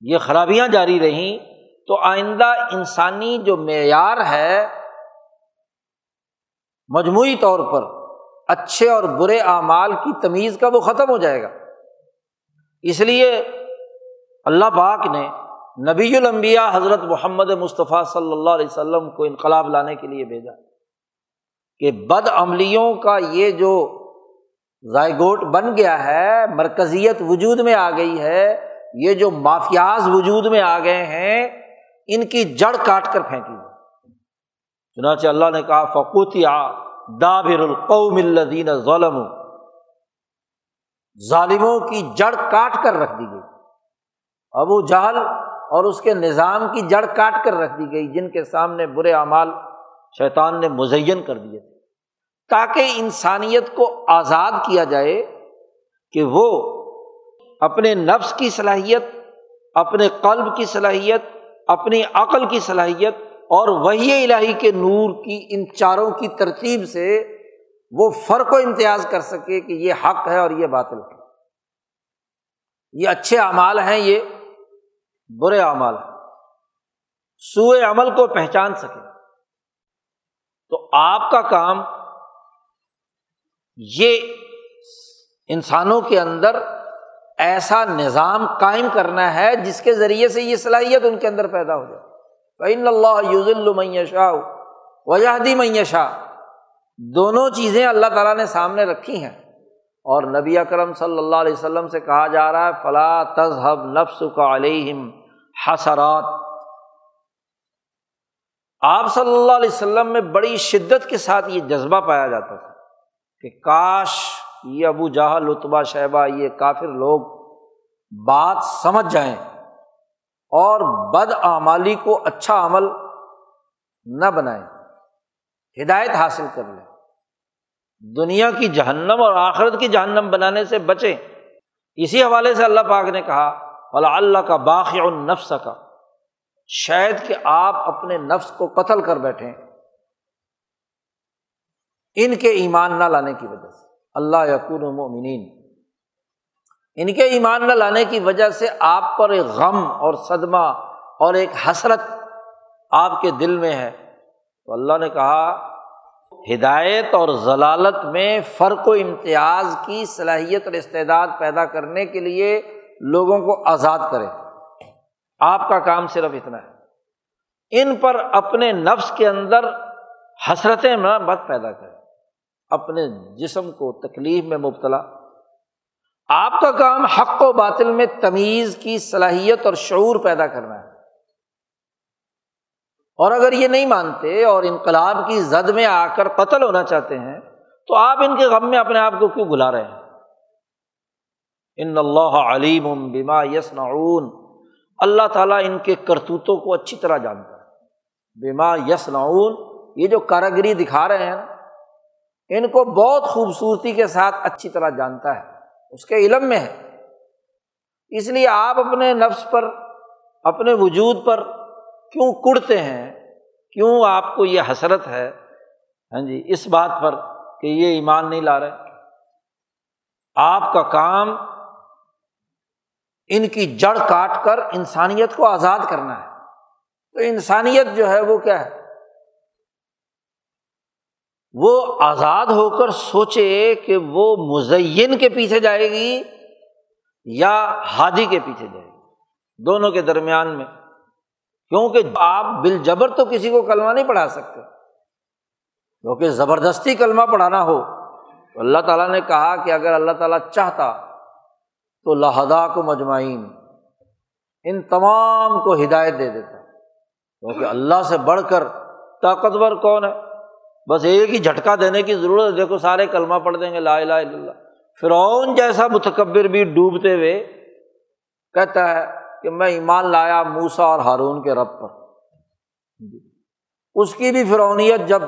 [SPEAKER 1] یہ خرابیاں جاری رہیں، تو آئندہ انسانی جو معیار ہے مجموعی طور پر اچھے اور برے اعمال کی تمیز کا وہ ختم ہو جائے گا۔ اس لیے اللہ پاک نے نبی المبیا حضرت محمد مصطفیٰ صلی اللہ علیہ وسلم کو انقلاب لانے کے لیے بھیجا کہ بد عملیوں کا یہ جو ذائگوٹ بن گیا ہے، مرکزیت وجود میں آ گئی ہے، یہ جو مافیاز وجود میں آ گئے ہیں، ان کی جڑ کاٹ کر پھینکی۔ چنانچہ اللہ نے کہا فقوتیا دابر القوم الدین ظلم ظالموں کی جڑ کاٹ کر رکھ دی گئی۔ ابو جہل اور اس کے نظام کی جڑ کاٹ کر رکھ دی گئی، جن کے سامنے برے اعمال شیطان نے مزین کر دیے تھے۔ تاکہ انسانیت کو آزاد کیا جائے کہ وہ اپنے نفس کی صلاحیت، اپنے قلب کی صلاحیت، اپنی عقل کی صلاحیت اور وہی الہی کے نور کی ان چاروں کی ترتیب سے وہ فرق و امتیاز کر سکے کہ یہ حق ہے اور یہ باطل ہے۔ یہ اچھے اعمال ہیں، یہ برے اعمال ہیں۔ سوئے عمل کو پہچان سکے۔ تو آپ کا کام یہ انسانوں کے اندر ایسا نظام قائم کرنا ہے جس کے ذریعے سے یہ صلاحیت ان کے اندر پیدا ہو جائے۔ اللہ یوز المشا وجہدی معیشہ دونوں چیزیں اللہ تعالیٰ نے سامنے رکھی ہیں۔ اور نبی اکرم صلی اللہ علیہ وسلم سے کہا جا رہا ہے فلاں تذہب نفس کا علیہم حسرات۔ آپ صلی اللہ علیہ وسلم میں بڑی شدت کے ساتھ یہ جذبہ پایا جاتا تھا کہ کاش یہ ابو جہاں لطبہ شہبہ، یہ کافر لوگ بات سمجھ جائیں۔ اور بد اعمالی کو اچھا عمل نہ بنائیں۔ ہدایت حاصل کر لیں۔ دنیا کی جہنم اور آخرت کی جہنم بنانے سے بچیں۔ اسی حوالے سے اللہ پاک نے کہا اللہ اللہ کا باقی اور نفس کا شاید کہ آپ اپنے نفس کو قتل کر بیٹھیں۔ ان کے ایمان نہ لانے کی وجہ سے۔ اللہ یقون مومنین یعنی ان کے ایمان نہ لانے کی وجہ سے آپ پر ایک غم اور صدمہ اور ایک حسرت آپ کے دل میں ہے۔ تو اللہ نے کہا، ہدایت اور ضلالت میں فرق و امتیاز کی صلاحیت اور استعداد پیدا کرنے کے لیے لوگوں کو آزاد کرے آپ کا کام صرف اتنا ہے۔ ان پر اپنے نفس کے اندر حسرتیں مت پیدا کرے اپنے جسم کو تکلیف میں مبتلا۔ آپ کا کام حق و باطل میں تمیز کی صلاحیت اور شعور پیدا کرنا ہے۔ اور اگر یہ نہیں مانتے اور انقلاب کی زد میں آ کر قتل ہونا چاہتے ہیں، تو آپ ان کے غم میں اپنے آپ کو کیوں بلا رہے ہیں؟ ان اللہ علیم بما یس نعون اللہ تعالیٰ ان کے کرتوتوں کو اچھی طرح جانتا ہے۔ بیما یس نعون یہ جو کاراگری دکھا رہے ہیں، ان کو بہت خوبصورتی کے ساتھ اچھی طرح جانتا ہے۔ اس کے علم میں ہے۔ اس لیے آپ اپنے نفس پر، اپنے وجود پر کیوں کڑتے ہیں؟ کیوں آپ کو یہ حسرت ہے؟ ہاں جی اس بات پر کہ یہ ایمان نہیں لا رہے۔ آپ کا کام ان کی جڑ کاٹ کر انسانیت کو آزاد کرنا ہے۔ تو انسانیت جو ہے وہ کیا ہے؟ وہ آزاد ہو کر سوچے کہ وہ مزین کے پیچھے جائے گی یا ہادی کے پیچھے جائے گی، دونوں کے درمیان میں۔ کیونکہ آپ بال جبر تو کسی کو کلمہ نہیں پڑھا سکتے۔ کیونکہ زبردستی کلمہ پڑھانا ہو۔ تو اللہ تعالیٰ نے کہا کہ اگر اللہ تعالیٰ چاہتا تو لہدا کو مجمعین ان تمام کو ہدایت دے دیتا۔ کیونکہ اللہ سے بڑھ کر طاقتور کون ہے؟ بس ایک ہی جھٹکا دینے کی ضرورت ہے۔ دیکھو سارے کلمہ پڑھ دیں گے، لا الہ الا اللہ۔ فرعون جیسا متکبر بھی ڈوبتے ہوئے کہتا ہے کہ میں ایمان لایا موسا اور ہارون کے رب پر۔ اس کی بھی فرونیت جب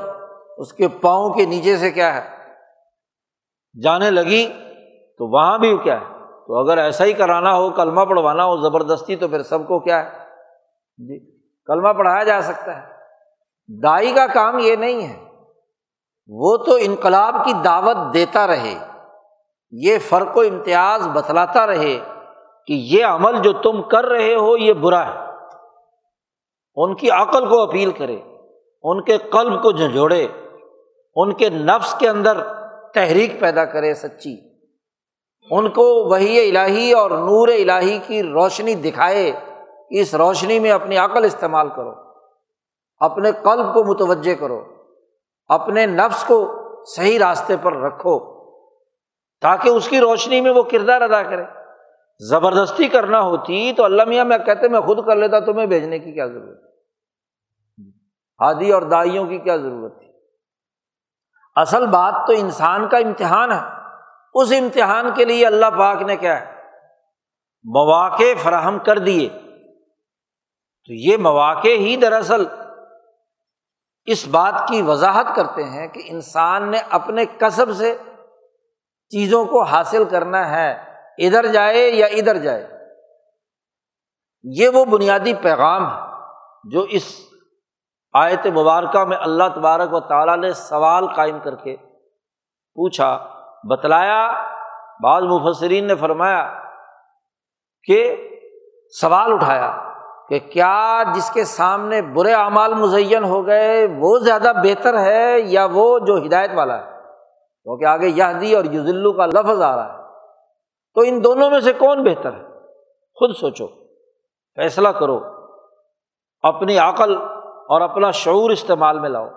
[SPEAKER 1] اس کے پاؤں کے نیچے سے کیا ہے، جانے لگی، تو وہاں بھی کیا ہے۔ تو اگر ایسا ہی کرانا ہو، کلمہ پڑھوانا ہو، زبردستی، تو پھر سب کو کیا ہے؟ جی کلمہ پڑھایا جا سکتا ہے۔ دائی کا کام یہ نہیں ہے۔ وہ تو انقلاب کی دعوت دیتا رہے، یہ فرق و امتیاز بتلاتا رہے کہ یہ عمل جو تم کر رہے ہو، یہ برا ہے۔ ان کی عقل کو اپیل کرے، ان کے قلب کو جھنجھوڑے، ان کے نفس کے اندر تحریک پیدا کرے سچی۔ ان کو وہی الہی اور نور الہی کی روشنی دکھائے، اس روشنی میں اپنی عقل استعمال کرو، اپنے قلب کو متوجہ کرو۔ اپنے نفس کو صحیح راستے پر رکھو تاکہ اس کی روشنی میں وہ کردار ادا کرے۔ زبردستی کرنا ہوتی تو اللہ میاں میں کہتے میں خود کر لیتا تمہیں بھیجنے کی کیا ضرورت ہادی اور دائیوں کی کیا ضرورت تھی اصل بات تو انسان کا امتحان ہے۔ اس امتحان کے لیے اللہ پاک نے کیا ہے؟ مواقع فراہم کر دیے۔ تو یہ مواقع ہی دراصل اس بات کی وضاحت کرتے ہیں کہ انسان نے اپنے کسب سے چیزوں کو حاصل کرنا ہے، ادھر جائے یا ادھر جائے۔ یہ وہ بنیادی پیغام ہے جو اس آیت مبارکہ میں اللہ تبارک و تعالیٰ نے سوال قائم کر کے پوچھا، بتلایا۔ بعض مفسرین نے فرمایا کہ سوال اٹھایا۔ کہ کیا جس کے سامنے برے اعمال مزین ہو گئے، وہ زیادہ بہتر ہے یا وہ جو ہدایت والا ہے؟ کیونکہ آگے یہدی اور یوزلو کا لفظ آ رہا ہے۔ تو ان دونوں میں سے کون بہتر ہے؟ خود سوچو، فیصلہ کرو، اپنی عقل اور اپنا شعور استعمال میں لاؤ۔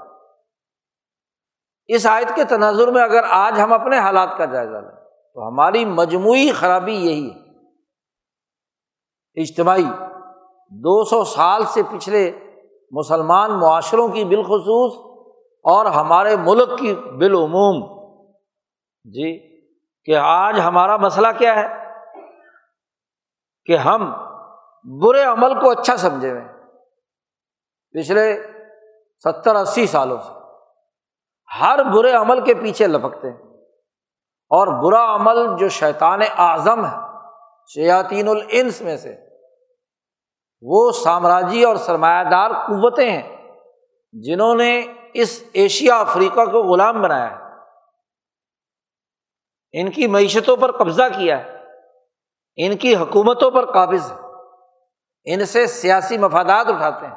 [SPEAKER 1] اس آیت کے تناظر میں اگر آج ہم اپنے حالات کا جائزہ لیں، تو ہماری مجموعی خرابی یہی ہے۔ اجتماعی دو سو سال سے پچھلے مسلمان معاشروں کی بالخصوص اور ہمارے ملک کی بالعموم۔ جی کہ آج ہمارا مسئلہ کیا ہے؟ کہ ہم برے عمل کو اچھا سمجھے ہوئے پچھلے ستر اسی سالوں سے ہر برے عمل کے پیچھے لپکتے ہیں۔ اور برا عمل جو شیطان اعظم ہے، شیاطین الانس میں سے وہ سامراجی اور سرمایہ دار قوتیں ہیں جنہوں نے اس ایشیا افریقہ کو غلام بنایا ہے۔ ان کی معیشتوں پر قبضہ کیا ہے۔ ان کی حکومتوں پر قابض ہے۔ ان سے سیاسی مفادات اٹھاتے ہیں۔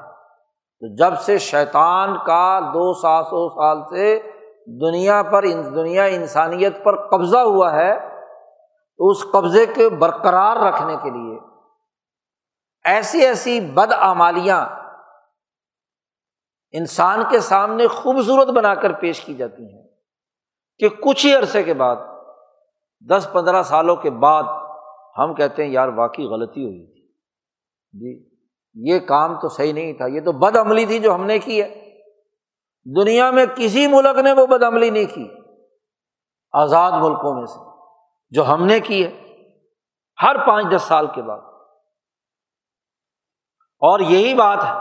[SPEAKER 1] تو جب سے شیطان کا دو سات سو سال سے دنیا پر دنیا انسانیت پر قبضہ ہوا ہے، تو اس قبضے کے برقرار رکھنے کے لیے ایسی ایسی بد آمالیاں انسان کے سامنے خوبصورت بنا کر پیش کی جاتی ہیں کہ کچھ ہی عرصے کے بعد، دس پندرہ سالوں کے بعد ہم کہتے ہیں، یار واقعی غلطی ہوئی تھی۔ جی یہ کام تو صحیح نہیں تھا، یہ تو بد عملی تھی جو ہم نے کی ہے۔ دنیا میں کسی ملک نے وہ بد عملی نہیں کی۔ آزاد ملکوں میں سے جو ہم نے کی ہے، ہر پانچ دس سال کے بعد۔ اور یہی بات ہے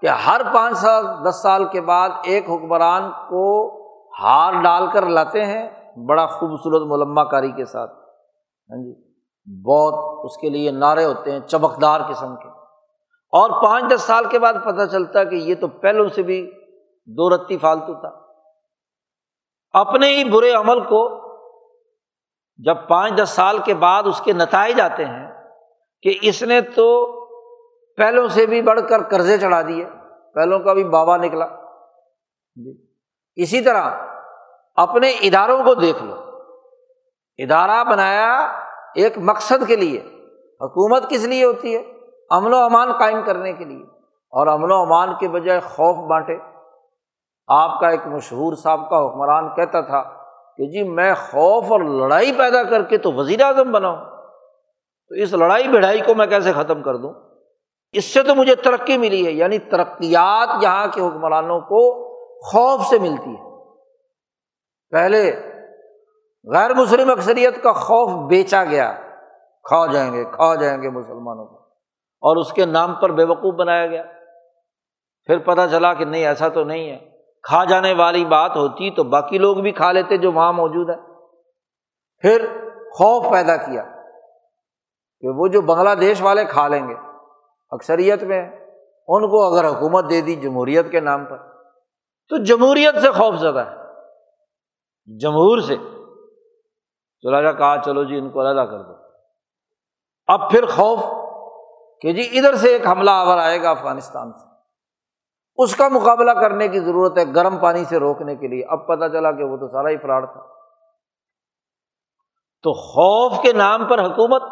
[SPEAKER 1] کہ ہر پانچ سال، دس سال کے بعد ایک حکمران کو ہار ڈال کر لاتے ہیں بڑا خوبصورت ملما کاری کے ساتھ۔ ہاں جی؟ بہت اس کے لیے نعرے ہوتے ہیں، چمکدار قسم کے۔ اور پانچ، دس سال کے بعد پتہ چلتا کہ یہ تو پہلوں سے بھی دو رتی فالتو تھا۔ اپنے ہی برے عمل کو جب پانچ، دس سال کے بعد اس کے نتائج آتے ہیں کہ اس نے تو پہلوں سے بھی بڑھ کر قرضے چڑھا دیے، پہلوں کا بھی بابا نکلا۔ جی۔ اسی طرح اپنے اداروں کو دیکھ لو۔ ادارہ بنایا ایک مقصد کے لیے۔ حکومت کس لیے ہوتی ہے؟ امن و امان قائم کرنے کے لیے۔ اور امن و امان کے بجائے خوف بانٹے۔ آپ کا ایک مشہور صاحب کا حکمران کہتا تھا کہ جی میں خوف اور لڑائی پیدا کر کے تو وزیر اعظم بناؤں۔ تو اس لڑائی بڑھائی کو میں کیسے ختم کر دوں؟ اس سے تو مجھے ترقی ملی ہے یعنی ترقیات یہاں کے حکمرانوں کو خوف سے ملتی ہے۔ پہلے غیر مسلم اکثریت کا خوف بیچا گیا۔ کھا جائیں گے، کھا جائیں گے مسلمانوں کو۔ اور اس کے نام پر بے وقوف بنایا گیا۔ پھر پتہ چلا کہ نہیں، ایسا تو نہیں ہے۔ کھا جانے والی بات ہوتی تو باقی لوگ بھی کھا لیتے جو وہاں موجود ہے پھر خوف پیدا کیا کہ وہ جو بنگلہ دیش والے کھا لیں گے۔ اکثریت میں ان کو اگر حکومت دے دی جمہوریت کے نام پر، تو جمہوریت سے خوف زدہ ہے۔ جمہور سے۔ چلا جا، کہا، چلو جی ان کو علیحدہ کر دو۔ اب پھر خوف کہ جی ادھر سے ایک حملہ آور آئے گا افغانستان سے۔ اس کا مقابلہ کرنے کی ضرورت ہے گرم پانی سے روکنے کے لیے۔ اب پتا چلا کہ وہ تو سارا ہی فراڈ تھا۔ تو خوف کے نام پر حکومت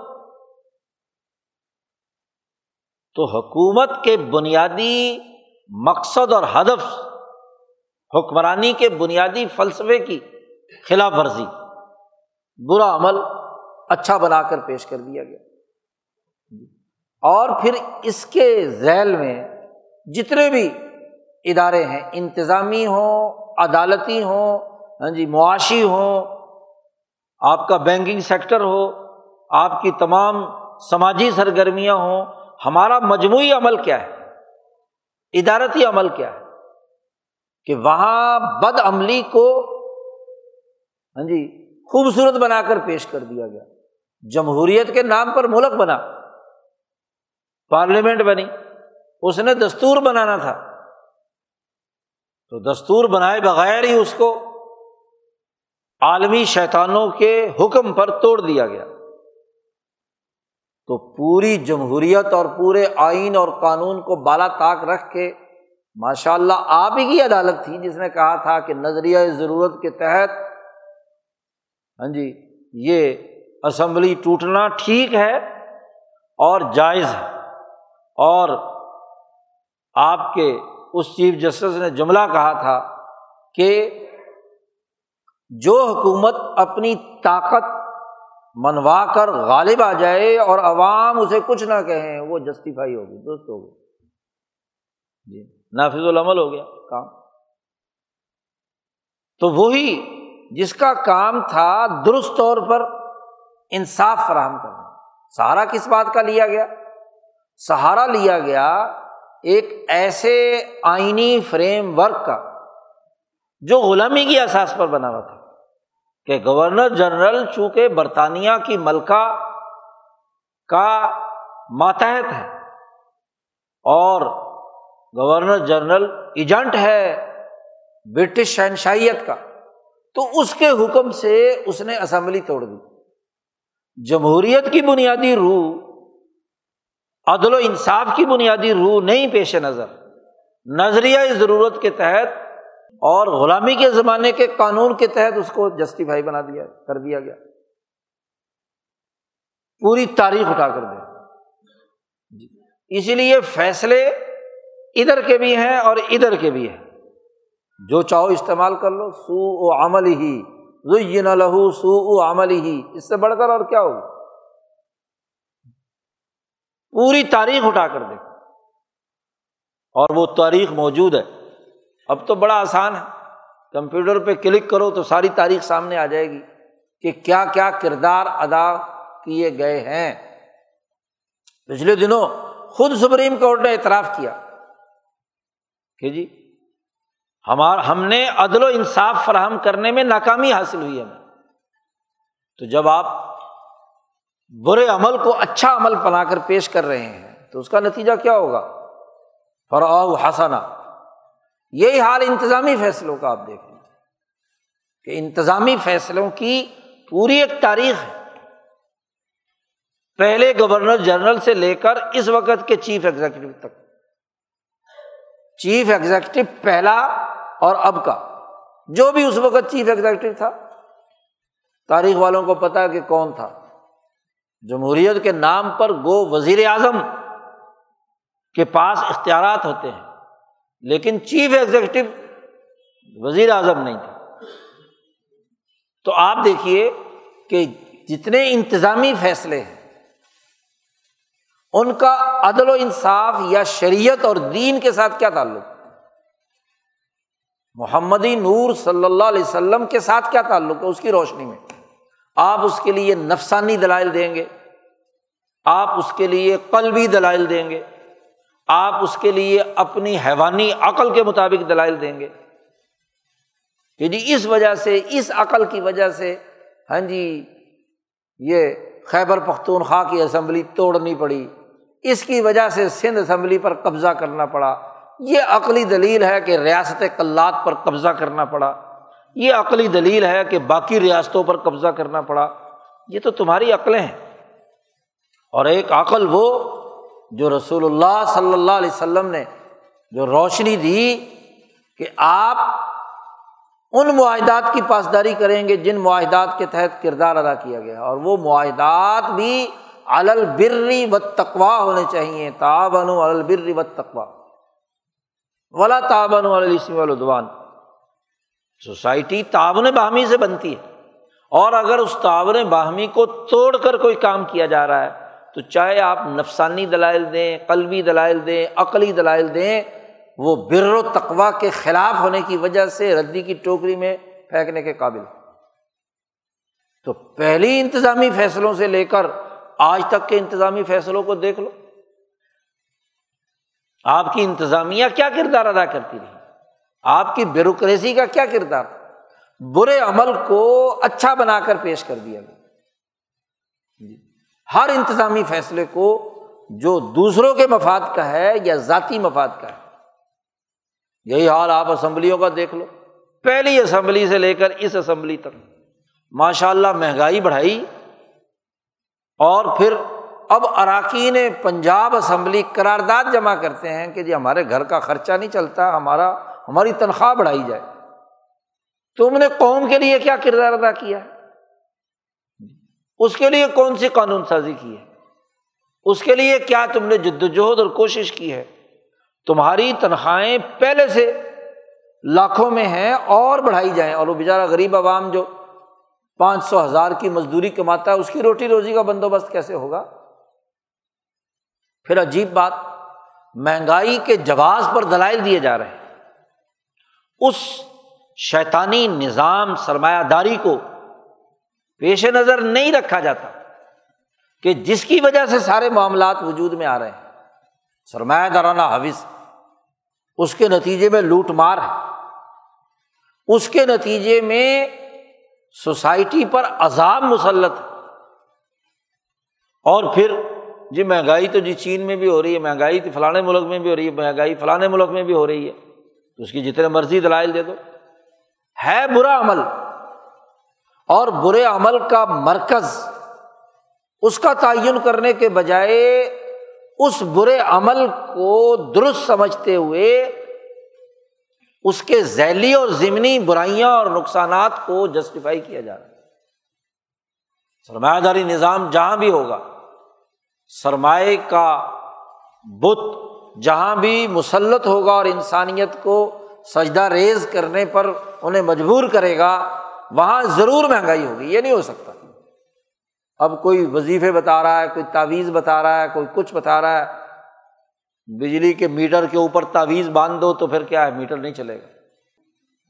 [SPEAKER 1] تو حکومت کے بنیادی مقصد اور ہدف، حکمرانی کے بنیادی فلسفے کی خلاف ورزی، برا عمل اچھا بنا کر پیش کر دیا گیا۔ اور پھر اس کے ذیل میں جتنے بھی ادارے ہیں، انتظامی ہوں، عدالتی ہوں ہاں جی معاشی ہوں، آپ کا بینکنگ سیکٹر ہو، آپ کی تمام سماجی سرگرمیاں ہوں ہمارا مجموعی عمل کیا ہے؟ ادارتی عمل کیا ہے؟ کہ وہاں بد عملی کو ہاں جی خوبصورت بنا کر پیش کر دیا گیا۔ جمہوریت کے نام پر ملک بنا۔ پارلیمنٹ بنی۔ اس نے دستور بنانا تھا۔ تو دستور بنائے بغیر ہی اس کو عالمی شیطانوں کے حکم پر توڑ دیا گیا۔ تو پوری جمہوریت اور پورے آئین اور قانون کو بالا طاق رکھ کے ماشاء اللہ آپ ہی کی عدالت تھی جس نے کہا تھا کہ نظریہ ضرورت کے تحت ہاں جی یہ اسمبلی ٹوٹنا ٹھیک ہے اور جائز ہے۔ اور آپ کے اس چیف جسٹس نے جملہ کہا تھا کہ جو حکومت اپنی طاقت منوا کر غالب آ جائے اور عوام اسے کچھ نہ کہیں وہ جسٹیفائی ہوگی درست ہوگی جی نافذ العمل ہو گیا کام۔ تو وہی جس کا کام تھا درست طور پر انصاف فراہم کرنا۔ سہارا کس بات کا لیا گیا؟ سہارا لیا گیا ایک ایسے آئینی فریم ورک کا جو غلامی کی احساس پر بنا ہوا تھا۔ کہ گورنر جنرل چونکہ برطانیہ کی ملکہ کا ماتحت ہے اور گورنر جنرل ایجنٹ ہے برٹش شہنشائیت کا، تو اس کے حکم سے اس نے اسمبلی توڑ دی۔ جمہوریت کی بنیادی روح، عدل و انصاف کی بنیادی روح نہیں پیش نظر۔ نظریہ ضرورت کے تحت اور غلامی کے زمانے کے قانون کے تحت اس کو جسٹیفائی بنا دیا، کر دیا گیا۔ پوری تاریخ اٹھا کر دیا۔ جی۔ اسی لیے فیصلے ادھر کے بھی ہیں اور ادھر کے بھی ہیں۔ جو چاہو استعمال کر لو سو و عمل ہی نہ لہو سو او عمل ہی اس سے بڑھ کر اور کیا ہوگا؟ پوری تاریخ اٹھا کر دیکھو۔ اور وہ تاریخ موجود ہے۔ اب تو بڑا آسان ہے۔ کمپیوٹر پہ کلک کرو تو ساری تاریخ سامنے آ جائے گی کہ کیا کیا کردار ادا کیے گئے ہیں۔ پچھلے دنوں خود سپریم کورٹ نے اعتراف کیا کہ جی ہمارا ہم نے عدل و انصاف فراہم کرنے میں ناکامی حاصل ہوئی ہمیں تو جب آپ برے عمل کو اچھا عمل بنا کر پیش کر رہے ہیں تو اس کا نتیجہ کیا ہوگا؟ فرآ حسنا۔ یہی حال انتظامی فیصلوں کا آپ دیکھ لیں کہ انتظامی فیصلوں کی پوری ایک تاریخ ہے۔ پہلے گورنر جنرل سے لے کر اس وقت کے چیف ایگزیکٹو تک۔ چیف ایگزیکٹو پہلا اور اب کا۔ جو بھی اس وقت چیف ایگزیکٹو تھا، تاریخ والوں کو پتا کہ کون تھا۔ جمہوریت کے نام پر گو وزیر اعظم کے پاس اختیارات ہوتے ہیں۔ لیکن چیف ایگزیکٹو وزیر اعظم نہیں تھا تو آپ دیکھیے کہ جتنے انتظامی فیصلے ہیں، ان کا عدل و انصاف یا شریعت اور دین کے ساتھ کیا تعلق؟ محمدی نور صلی اللہ علیہ وسلم کے ساتھ کیا تعلق ہے اس کی روشنی میں؟ آپ اس کے لیے نفسانی دلائل دیں گے، آپ اس کے لیے قلبی دلائل دیں گے۔ آپ اس کے لیے اپنی حیوانی عقل کے مطابق دلائل دیں گے۔ کہ جی اس وجہ سے، اس عقل کی وجہ سے ہاں جی یہ خیبر پختونخوا کی اسمبلی توڑنی پڑی۔ اس کی وجہ سے سندھ اسمبلی پر قبضہ کرنا پڑا۔ یہ عقلی دلیل ہے کہ ریاست کلات پر قبضہ کرنا پڑا۔ یہ عقلی دلیل ہے کہ باقی ریاستوں پر قبضہ کرنا پڑا۔ یہ تو تمہاری عقلیں ہیں۔ اور ایک عقل وہ جو رسول اللہ صلی اللہ علیہ وسلم نے جو روشنی دی کہ آپ ان معاہدات کی پاسداری کریں گے جن معاہدات کے تحت کردار ادا کیا گیا اور وہ معاہدات بھی البری و تقوا ہونے چاہیے تابن البری و تقوا ولا تابن السم الدوان سوسائٹی تعاون باہمی سے بنتی ہے۔ اور اگر اس تعاون باہمی کو توڑ کر کوئی کام کیا جا رہا ہے تو چاہے آپ نفسانی دلائل دیں، قلبی دلائل دیں، عقلی دلائل دیں، وہ بر و تقوا کے خلاف ہونے کی وجہ سے ردی کی ٹوکری میں پھینکنے کے قابل تو پہلی انتظامی فیصلوں سے لے کر آج تک کے انتظامی فیصلوں کو دیکھ لو۔ آپ کی انتظامیہ کیا کردار ادا کرتی رہی؟ آپ کی بیوروکریسی کا کیا کردار؟ برے عمل کو اچھا بنا کر پیش کر دیا گیا۔ ہر انتظامی فیصلے کو جو دوسروں کے مفاد کا ہے یا ذاتی مفاد کا ہے۔ یہی حال آپ اسمبلیوں کا دیکھ لو۔ پہلی اسمبلی سے لے کر اس اسمبلی تک۔ ماشاء اللہ مہنگائی بڑھائی۔ اور پھر اب اراکین پنجاب اسمبلی قرارداد جمع کرتے ہیں کہ جی ہمارے گھر کا خرچہ نہیں چلتا، ہمارا، ہماری تنخواہ بڑھائی جائے۔ تم نے قوم کے لیے کیا کردار ادا کیا؟ ہے اس کے لیے کون سی قانون سازی کی ہے؟ اس کے لیے کیا تم نے جد وجہد اور کوشش کی ہے؟ تمہاری تنخواہیں پہلے سے لاکھوں میں ہیں اور بڑھائی جائیں، اور وہ بیچارہ غریب عوام جو پانچ سو ہزار کی مزدوری کماتا ہے، اس کی روٹی روزی کا بندوبست کیسے ہوگا؟ پھر عجیب بات، مہنگائی کے جواز پر دلائل دیے جا رہے ہیں۔ اس شیطانی نظام سرمایہ داری کو پیش نظر نہیں رکھا جاتا کہ جس کی وجہ سے سارے معاملات وجود میں آ رہے ہیں۔ سرمایہ دارانہ حوث اس کے نتیجے میں لوٹ مار ہے۔ اس کے نتیجے میں سوسائٹی پر عذاب مسلط اور پھر جی مہنگائی تو جی چین میں بھی ہو رہی ہے، مہنگائی تو فلانے ملک میں بھی ہو رہی ہے، مہنگائی فلانے ملک میں بھی ہو رہی ہے۔ تو اس کی جتنے مرضی دلائل دے دو۔ ہے برا عمل۔ اور برے عمل کا مرکز، اس کا تعین کرنے کے بجائے اس برے عمل کو درست سمجھتے ہوئے اس کے ذیلی اور ضمنی برائیاں اور نقصانات کو جسٹیفائی کیا جا رہا ہے۔ سرمایہ داری نظام جہاں بھی ہوگا، سرمایہ کا بت جہاں بھی مسلط ہوگا اور انسانیت کو سجدہ ریز کرنے پر انہیں مجبور کرے گا وہاں ضرور مہنگائی ہوگی، یہ نہیں ہو سکتا۔ اب کوئی وظیفے بتا رہا ہے، کوئی تعویذ بتا رہا ہے، کوئی کچھ بتا رہا ہے، بجلی کے میٹر کے اوپر تعویذ باندھ دو تو پھر کیا ہے؟ میٹر نہیں چلے گا۔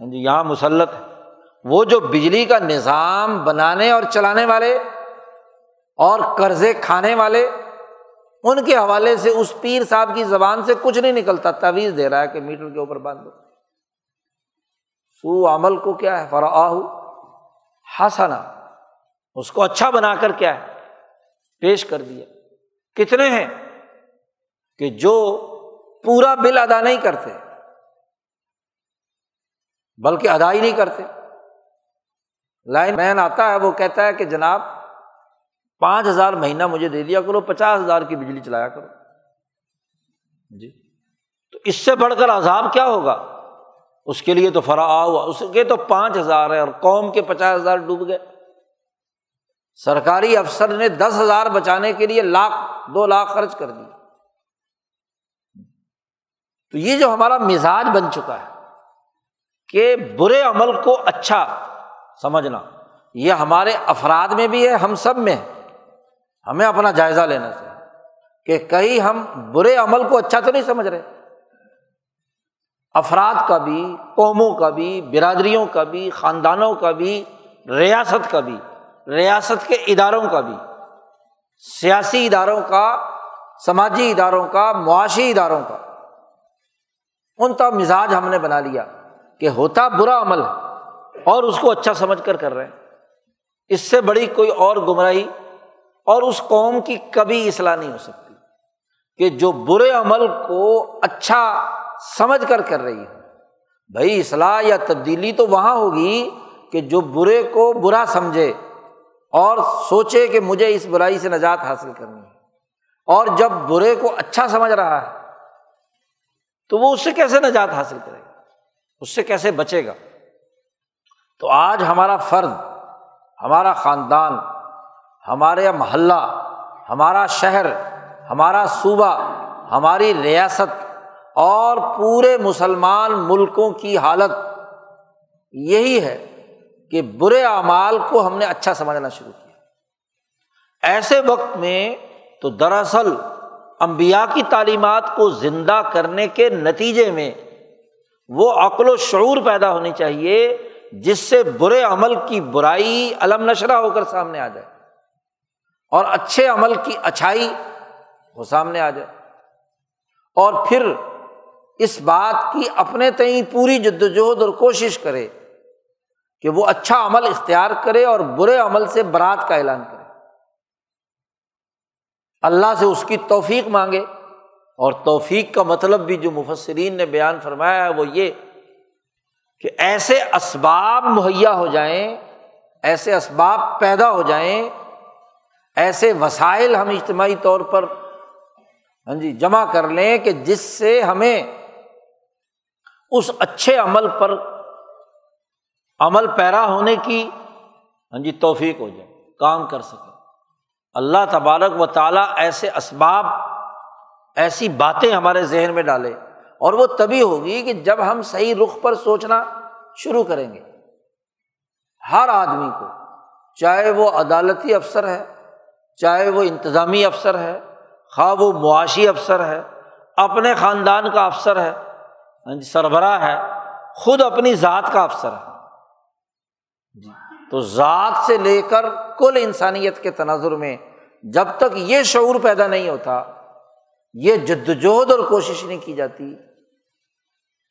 [SPEAKER 1] ہاں جی یہاں مسلط ہے۔ وہ جو بجلی کا نظام بنانے اور چلانے والے اور قرضے کھانے والے، ان کے حوالے سے اس پیر صاحب کی زبان سے کچھ نہیں نکلتا۔ تعویذ دے رہا ہے کہ میٹر کے اوپر باندھ دو۔ سو عمل کو کیا ہے؟ فرآ ہسنا اس کو اچھا بنا کر کیا ہے؟ پیش کر دیا۔ کتنے ہیں؟ کہ جو پورا بل ادا نہیں کرتے، بلکہ ادا ہی نہیں کرتے۔ لائن مین آتا ہے، وہ کہتا ہے کہ جناب، پانچ ہزار مہینہ مجھے دے دیا کرو، پچاس ہزار کی بجلی چلایا کرو۔ جی۔ تو اس سے بڑھ کر عذاب کیا ہوگا؟ اس کے لیے تو فرا ہوا۔ اس کے تو پانچ ہزار ہے اور قوم کے پچاس ہزار ڈوب گئے۔ سرکاری افسر نے دس ہزار بچانے کے لیے لاکھ، دو لاکھ خرچ کر دی تو یہ جو ہمارا مزاج بن چکا ہے کہ برے عمل کو اچھا سمجھنا، یہ ہمارے افراد میں بھی ہے، ہم سب میں۔ ہمیں اپنا جائزہ لینا چاہیے کہ کہیں ہم برے عمل کو اچھا تو نہیں سمجھ رہے۔ افراد کا بھی، قوموں کا بھی، برادریوں کا بھی، خاندانوں کا بھی، ریاست کا بھی، ریاست کے اداروں کا بھی، سیاسی اداروں کا، سماجی اداروں کا، معاشی اداروں کا۔ ان کا مزاج ہم نے بنا لیا کہ ہوتا برا عمل ہے اور اس کو اچھا سمجھ کر کر رہے ہیں۔ اس سے بڑی کوئی اور گمراہی اور اس قوم کی کبھی اصلاح نہیں ہو سکتی کہ جو برے عمل کو اچھا سمجھ کر کر رہی ہے۔ بھائی اصلاح یا تبدیلی تو وہاں ہوگی کہ جو برے کو برا سمجھے اور سوچے کہ مجھے اس برائی سے نجات حاصل کرنی ہے۔ اور جب برے کو اچھا سمجھ رہا ہے، تو وہ اس سے کیسے نجات حاصل کرے گا؟ اس سے کیسے بچے گا؟ تو آج ہمارا فرد، ہمارا خاندان، ہمارے محلہ، ہمارا شہر، ہمارا صوبہ، ہماری ریاست اور پورے مسلمان ملکوں کی حالت یہی ہے کہ برے اعمال کو ہم نے اچھا سمجھنا شروع کیا۔ ایسے وقت میں تو دراصل امبیا کی تعلیمات کو زندہ کرنے کے نتیجے میں وہ عقل و شعور پیدا ہونی چاہیے جس سے برے عمل کی برائی علم نشرہ ہو کر سامنے آ جائے اور اچھے عمل کی اچھائی وہ سامنے آ جائے۔ اور پھر اس بات کی اپنے تئیں پوری جد وجہد اور کوشش کرے کہ وہ اچھا عمل اختیار کرے اور برے عمل سے برات کا اعلان کرے۔ اللہ سے اس کی توفیق مانگے اور توفیق کا مطلب بھی جو مفسرین نے بیان فرمایا ہے وہ یہ کہ ایسے اسباب مہیا ہو جائیں، ایسے اسباب پیدا ہو جائیں، ایسے وسائل ہم اجتماعی طور پر ہاں جی جمع کر لیں کہ جس سے ہمیں اس اچھے عمل پر عمل پیرا ہونے کی ہاں جی توفیق ہو جائے، کام کر سکے۔ اللہ تبارک و تعالیٰ ایسے اسباب، ایسی باتیں ہمارے ذہن میں ڈالے اور وہ تبھی ہوگی کہ جب ہم صحیح رخ پر سوچنا شروع کریں گے۔ ہر آدمی کو، چاہے وہ عدالتی افسر ہے، چاہے وہ انتظامی افسر ہے، خواہ وہ معاشی افسر ہے، اپنے خاندان کا افسر ہے ہاں جی، سربراہ ہے، خود اپنی ذات کا افسر ہے۔ جی تو ذات سے لے کر کل انسانیت کے تناظر میں جب تک یہ شعور پیدا نہیں ہوتا، یہ جد وجہد اور کوشش نہیں کی جاتی،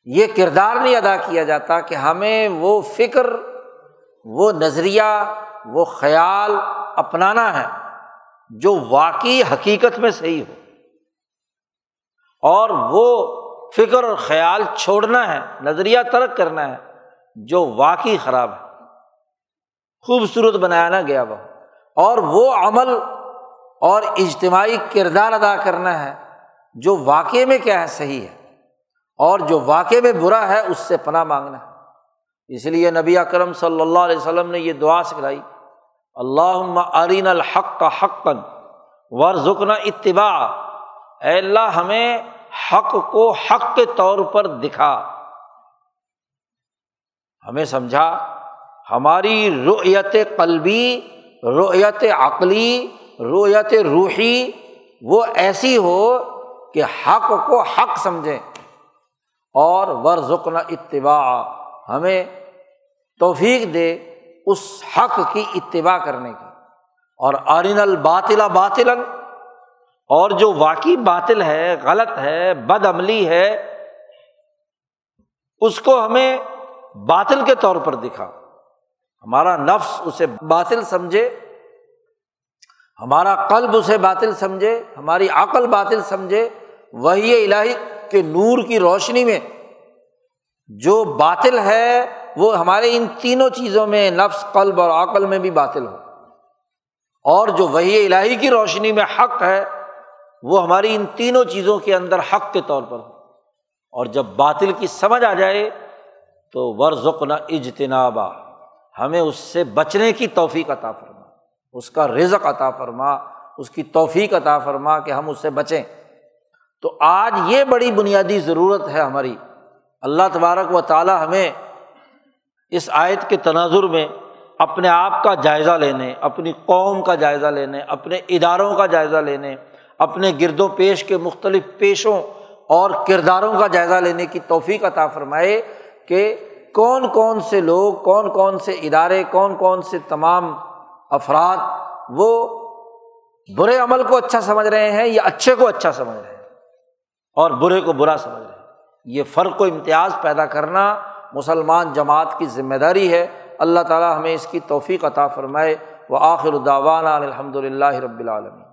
[SPEAKER 1] یہ کردار نہیں ادا کیا جاتا کہ ہمیں وہ فکر، وہ نظریہ، وہ خیال اپنانا ہے جو واقعی حقیقت میں صحیح ہو۔ اور وہ فکر اور خیال چھوڑنا ہے، نظریہ ترک کرنا ہے، جو واقعی خراب ہے۔ خوبصورت بنایا نہ گیا وہ۔ اور وہ عمل اور اجتماعی کردار ادا کرنا ہے، جو واقعے میں کیا ہے، صحیح ہے۔ اور جو واقعے میں برا ہے، اس سے پناہ مانگنا ہے۔ اس لیے نبی اکرم صلی اللہ علیہ وسلم نے یہ دعا سکھلائی اللہ ارین الحق کا حق ور ذکن اتباع اے اللہ، ہمیں حق کو حق کے طور پر دکھا۔ ہمیں سمجھا، ہماری رویت قلبی رویت عقلی رویت روحی، وہ ایسی ہو کہ حق کو حق سمجھیں۔ اور ورژن اتباع، ہمیں توفیق دے اس حق کی اتباع کرنے کی۔ اور آرین الباطلا باطل اور جو واقعی باطل ہے، غلط ہے، بد عملی ہے، اس کو ہمیں باطل کے طور پر دکھا ہمارا نفس اسے باطل سمجھے، ہمارا قلب اسے باطل سمجھے، ہماری عقل باطل سمجھے۔ وہی الہی کے نور کی روشنی میں جو باطل ہے، وہ ہمارے ان تینوں چیزوں میں، نفس، قلب اور عقل میں بھی باطل ہو۔ اور جو وہی الہی کی روشنی میں حق ہے وہ ہماری ان تینوں چیزوں کے اندر حق کے طور پر ہو۔ اور جب باطل کی سمجھ آ جائے تو ورژ نہ اجتنابا ہمیں اس سے بچنے کی توفیق عطا فرما۔ اس کا رزق عطا فرما، اس کی توفیق عطا فرما کہ ہم اس سے بچیں۔ تو آج یہ بڑی بنیادی ضرورت ہے ہماری۔ اللہ تبارک و تعالیٰ ہمیں اس آیت کے تناظر میں اپنے آپ کا جائزہ لینے، اپنی قوم کا جائزہ لینے، اپنے اداروں کا جائزہ لینے اپنے گرد و پیش کے مختلف پیشوں اور کرداروں کا جائزہ لینے کی توفیق عطا فرمائے کہ کون کون سے لوگ، کون کون سے ادارے، کون کون سے تمام افراد وہ برے عمل کو اچھا سمجھ رہے ہیں یا اچھے کو اچھا سمجھ رہے ہیں اور برے کو برا سمجھ رہے ہیں۔ یہ فرق و امتیاز پیدا کرنا مسلمان جماعت کی ذمہ داری ہے۔ اللہ تعالیٰ ہمیں اس کی توفیق عطا فرمائے۔ وہ آخر الداوانہ الحمد للہ رب العالمین۔